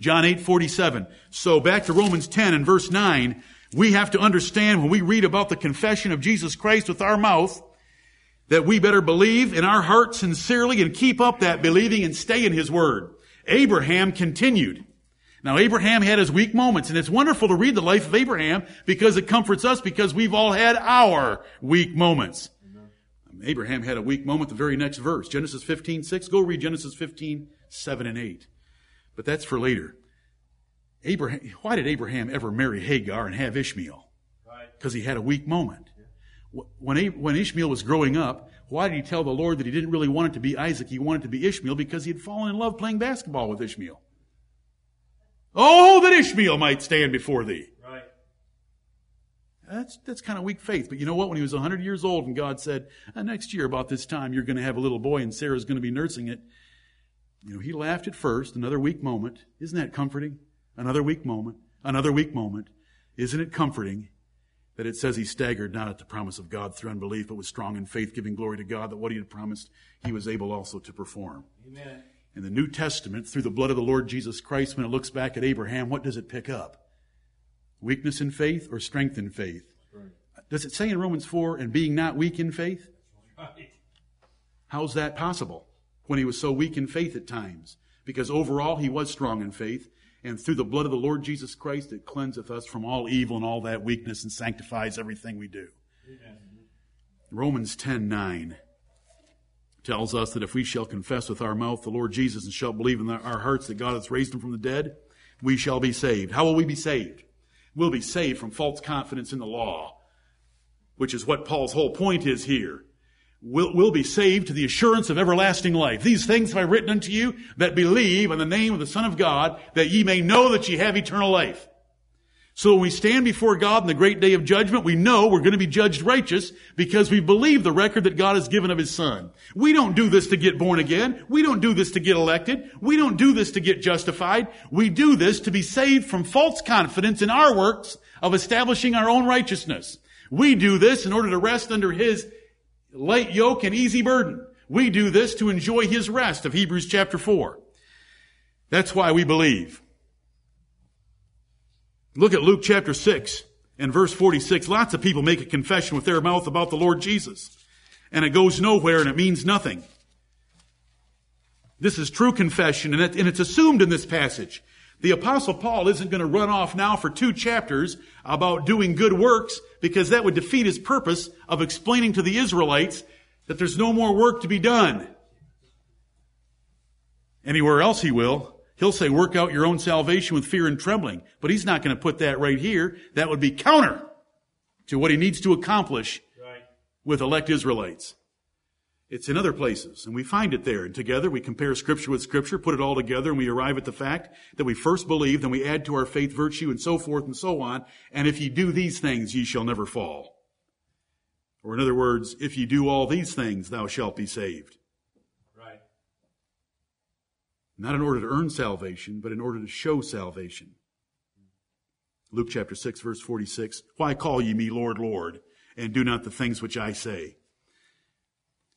John 8, 47. So back to Romans 10 and verse 9, we have to understand when we read about the confession of Jesus Christ with our mouth, that we better believe in our heart sincerely and keep up that believing and stay in His Word. Abraham continued. Now Abraham had his weak moments and it's wonderful to read the life of Abraham because it comforts us because we've all had our weak moments. Abraham had a weak moment the very next verse. Genesis 15, 6. Go read Genesis 15, 7 and 8. But that's for later. Abraham, why did Abraham ever marry Hagar and have Ishmael? Because he had a weak moment. When, when Ishmael was growing up, why did he tell the Lord that he didn't really want it to be Isaac, he wanted it to be Ishmael because he had fallen in love playing basketball with Ishmael? Oh, that Ishmael might stand before thee. That's, that's kind of weak faith. But you know what? When he was 100 years old and God said, uh, next year about this time, you're going to have a little boy and Sarah's going to be nursing it. You know, he laughed at first, another weak moment. Isn't that comforting? Another weak moment, another weak moment. Isn't it comforting that it says he staggered not at the promise of God through unbelief, but was strong in faith, giving glory to God that what he had promised, he was able also to perform. Amen. In the New Testament, through the blood of the Lord Jesus Christ, when it looks back at Abraham, what does it pick up? Weakness in faith or strength in faith? Does it say in Romans 4, and being not weak in faith? How's that possible when he was so weak in faith at times? Because overall he was strong in faith, and through the blood of the Lord Jesus Christ it cleanseth us from all evil and all that weakness and sanctifies everything we do. Amen. Romans 10 9 tells us that if we shall confess with our mouth the Lord Jesus and shall believe in our hearts that God has raised him from the dead, we shall be saved. How will we be saved? We'll be saved from false confidence in the law, which is what Paul's whole point is here. We'll, we'll be saved to the assurance of everlasting life. These things have I written unto you that believe in the name of the Son of God, that ye may know that ye have eternal life. So when we stand before God in the great day of judgment, we know we're going to be judged righteous because we believe the record that God has given of His Son. We don't do this to get born again. We don't do this to get elected. We don't do this to get justified. We do this to be saved from false confidence in our works of establishing our own righteousness. We do this in order to rest under His light yoke and easy burden. We do this to enjoy His rest of Hebrews chapter 4. That's why we believe. Look at Luke chapter 6 and verse 46. Lots of people make a confession with their mouth about the Lord Jesus. And it goes nowhere and it means nothing. This is true confession and, it's assumed in this passage. The apostle Paul isn't going to run off now for two chapters about doing good works because that would defeat his purpose of explaining to the Israelites that there's no more work to be done. Anywhere else he will. He'll say, work out your own salvation with fear and trembling. But he's not going to put that right here. That would be counter to what he needs to accomplish Right. with elect Israelites. It's in other places, and we find it there. And together we compare scripture with scripture, put it all together, and we arrive at the fact that we first believe, then we add to our faith virtue, and so forth and so on. And if ye do these things, ye shall never fall. Or in other words, if ye do all these things, thou shalt be saved. Not in order to earn salvation, but in order to show salvation. Luke chapter 6 verse 46. Why call ye me Lord, Lord, and do not the things which I say?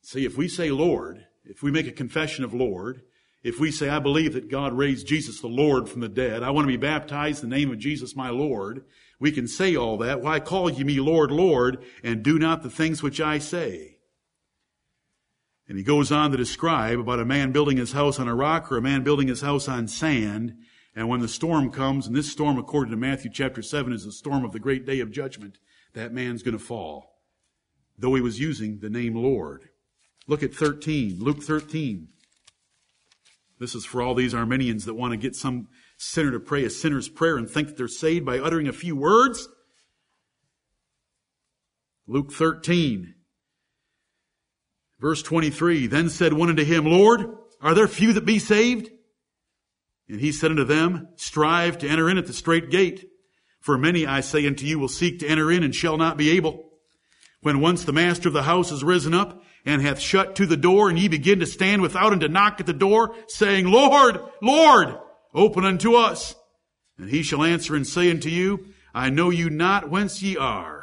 See, if we say Lord, if we make a confession of Lord, if we say, I believe that God raised Jesus the Lord from the dead, I want to be baptized in the name of Jesus my Lord, we can say all that. Why call ye me Lord, Lord, and do not the things which I say? And he goes on to describe about a man building his house on a rock or a man building his house on sand. And when the storm comes, and this storm, according to Matthew chapter 7, is the storm of the great day of judgment, that man's going to fall. Though he was using the name Lord. Look at 13, Luke 13. This is for all these Arminians that want to get some sinner to pray a sinner's prayer and think that they're saved by uttering a few words. Luke 13, verse 23. Then said one unto him, Lord, are there few that be saved? And he said unto them, Strive to enter in at the strait gate. For many, I say unto you, will seek to enter in and shall not be able. When once the master of the house is risen up and hath shut to the door, and ye begin to stand without and to knock at the door, saying, Lord, Lord, open unto us. And he shall answer and say unto you, I know you not whence ye are.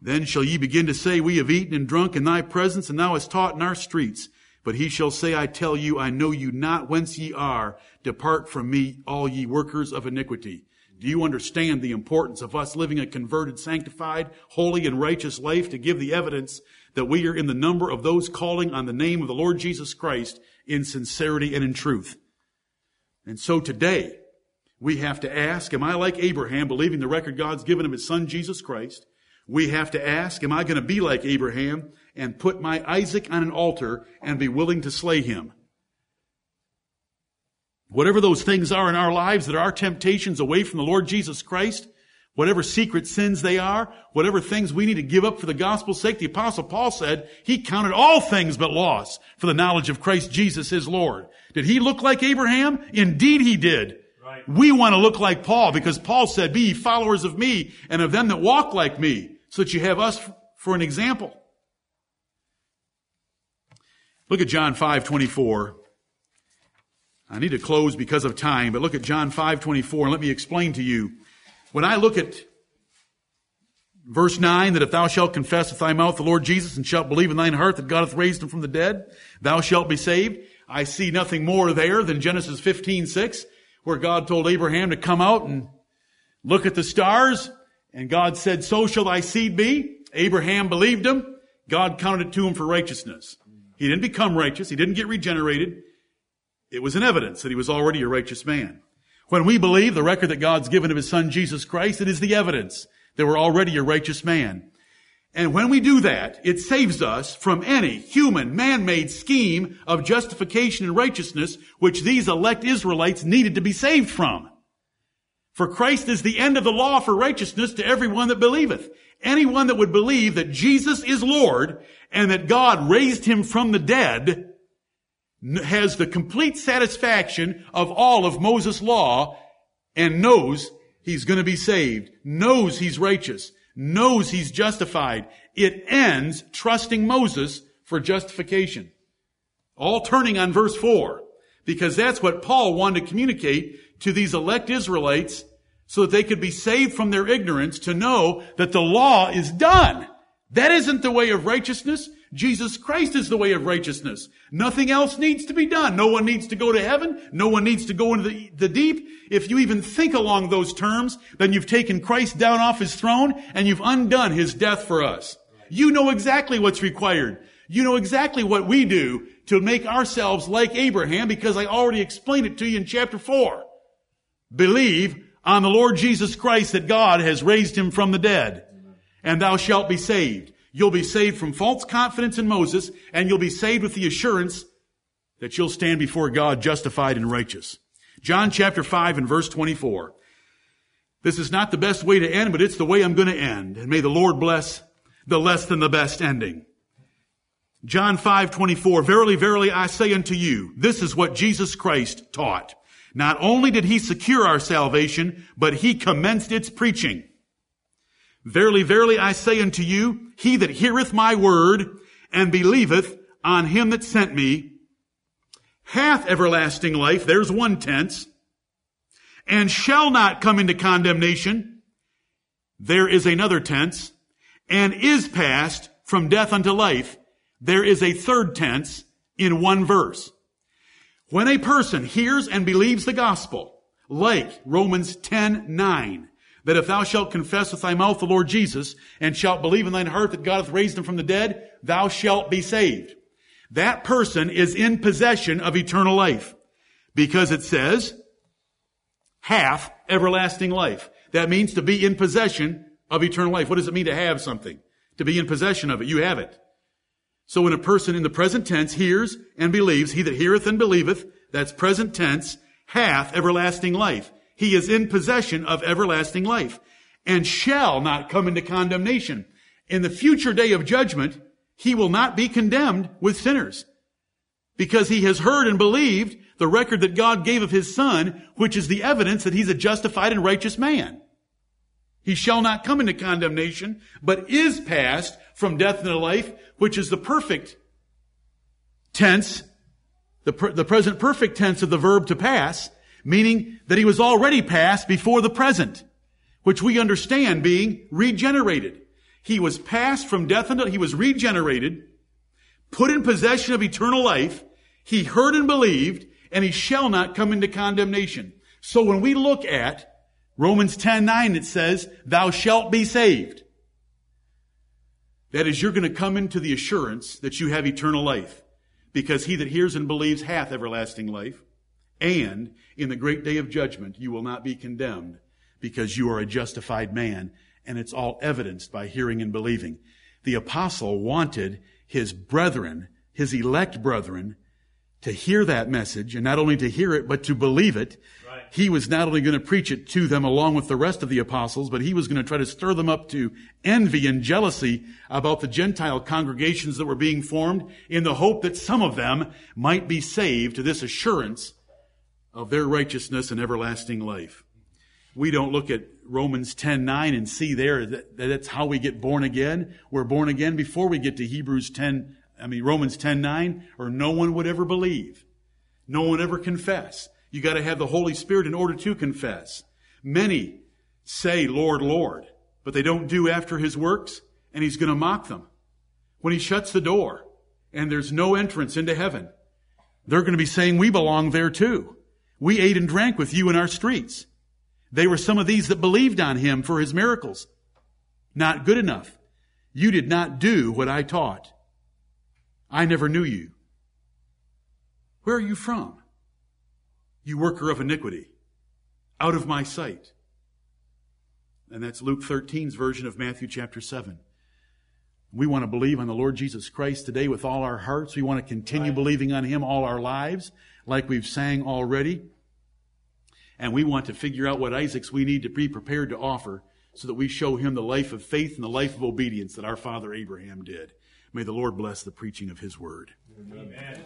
Then shall ye begin to say, We have eaten and drunk in thy presence, and thou hast taught in our streets. But he shall say, I tell you, I know you not whence ye are. Depart from me, all ye workers of iniquity. Do you understand the importance of us living a converted, sanctified, holy, and righteous life to give the evidence that we are in the number of those calling on the name of the Lord Jesus Christ in sincerity and in truth? And so today, we have to ask, am I like Abraham, believing the record God's given of his son Jesus Christ? We have to ask, am I going to be like Abraham and put my Isaac on an altar and be willing to slay him? Whatever those things are in our lives that are our temptations away from the Lord Jesus Christ, whatever secret sins they are, whatever things we need to give up for the gospel's sake, the apostle Paul said he counted all things but loss for the knowledge of Christ Jesus his Lord. Did he look like Abraham? Indeed he did. Right. We want to look like Paul because Paul said, be ye followers of me and of them that walk like me so that you have us for an example. Look at John 5, 24. I need to close because of time, but look at John 5, 24 and let me explain to you. When I look at verse 9, that if thou shalt confess with thy mouth the Lord Jesus and shalt believe in thine heart that God hath raised him from the dead, thou shalt be saved. I see nothing more there than Genesis 15, 6, where God told Abraham to come out and look at the stars, and God said, so shall thy seed be. Abraham believed him. God counted it to him for righteousness. He didn't become righteous. He didn't get regenerated. It was an evidence that he was already a righteous man. When we believe the record that God's given of his son Jesus Christ, it is the evidence that we're already a righteous man. And when we do that, it saves us from any human, man-made scheme of justification and righteousness which these elect Israelites needed to be saved from. For Christ is the end of the law for righteousness to everyone that believeth. Anyone that would believe that Jesus is Lord and that God raised him from the dead has the complete satisfaction of all of Moses' law and knows he's going to be saved, knows he's righteous, knows he's justified. It ends trusting Moses for justification. All turning on verse 4, because that's what Paul wanted to communicate to these elect Israelites so that they could be saved from their ignorance to know that the law is done. That isn't the way of righteousness. Jesus Christ is the way of righteousness. Nothing else needs to be done. No one needs to go to heaven. No one needs to go into the, the deep. If you even think along those terms, then you've taken Christ down off his throne and you've undone his death for us. You know exactly what's required. You know exactly what we do to make ourselves like Abraham because I already explained it to you in chapter 4. Believe on the Lord Jesus Christ that God has raised him from the dead and thou shalt be saved. You'll be saved from false confidence in Moses and you'll be saved with the assurance that you'll stand before God justified and righteous. John chapter 5 and verse 24. This is not the best way to end, but it's the way I'm going to end. And may the Lord bless the less than the best ending. John 5, 24. Verily, verily, I say unto you, this is what Jesus Christ taught. Not only did he secure our salvation, but he commenced its preaching. Verily, verily, I say unto you, he that heareth my word and believeth on him that sent me hath everlasting life. There's one tense. And shall not come into condemnation. There is another tense. And is passed from death unto life. There is a third tense in one verse. When a person hears and believes the gospel, like Romans 10, 9, that if thou shalt confess with thy mouth the Lord Jesus, and shalt believe in thine heart that God hath raised him from the dead, thou shalt be saved. That person is in possession of eternal life. Because it says, half everlasting life. That means to be in possession of eternal life. What does it mean to have something? To be in possession of it. You have it. So when a person in the present tense hears and believes, he that heareth and believeth, that's present tense, hath everlasting life. He is in possession of everlasting life and shall not come into condemnation. In the future day of judgment, he will not be condemned with sinners because he has heard and believed the record that God gave of his son, which is the evidence that he's a justified and righteous man. He shall not come into condemnation, but is passed from death into life, which is the perfect tense, the, the present perfect tense of the verb to pass, meaning that he was already passed before the present, which we understand being regenerated. He was passed from death until he was regenerated, put in possession of eternal life. He heard and believed, and he shall not come into condemnation. So when we look at Romans 10, 9, it says, thou shalt be saved. That is, you're going to come into the assurance that you have eternal life. Because he that hears and believes hath everlasting life. And in the great day of judgment, you will not be condemned because you are a justified man. And it's all evidenced by hearing and believing. The apostle wanted his brethren, his elect brethren, to hear that message and not only to hear it, but to believe it. He was not only going to preach it to them along with the rest of the apostles, but he was going to try to stir them up to envy and jealousy about the Gentile congregations that were being formed in the hope that some of them might be saved to this assurance of their righteousness and everlasting life. We don't look at Romans 10 9 and see there that, that that's how we get born again. We're born again before we get to Hebrews 10, I mean, Romans 10 9, or no one would ever believe. No one ever confess. You got to have the Holy Spirit in order to confess. Many say, Lord, Lord, but they don't do after his works, and he's going to mock them. When he shuts the door and there's no entrance into heaven, they're going to be saying, We belong there too. We ate and drank with you in our streets. They were some of these that believed on him for his miracles. Not good enough. You did not do what I taught. I never knew you. Where are you from? You worker of iniquity. Out of my sight. And that's Luke 13's version of Matthew chapter 7. We want to believe on the Lord Jesus Christ today with all our hearts. We want to continue right. believing on Him all our lives, like we've sang already. And we want to figure out what Isaacs we need to be prepared to offer so that we show him the life of faith and the life of obedience that our father Abraham did. May the Lord bless the preaching of his word. Amen.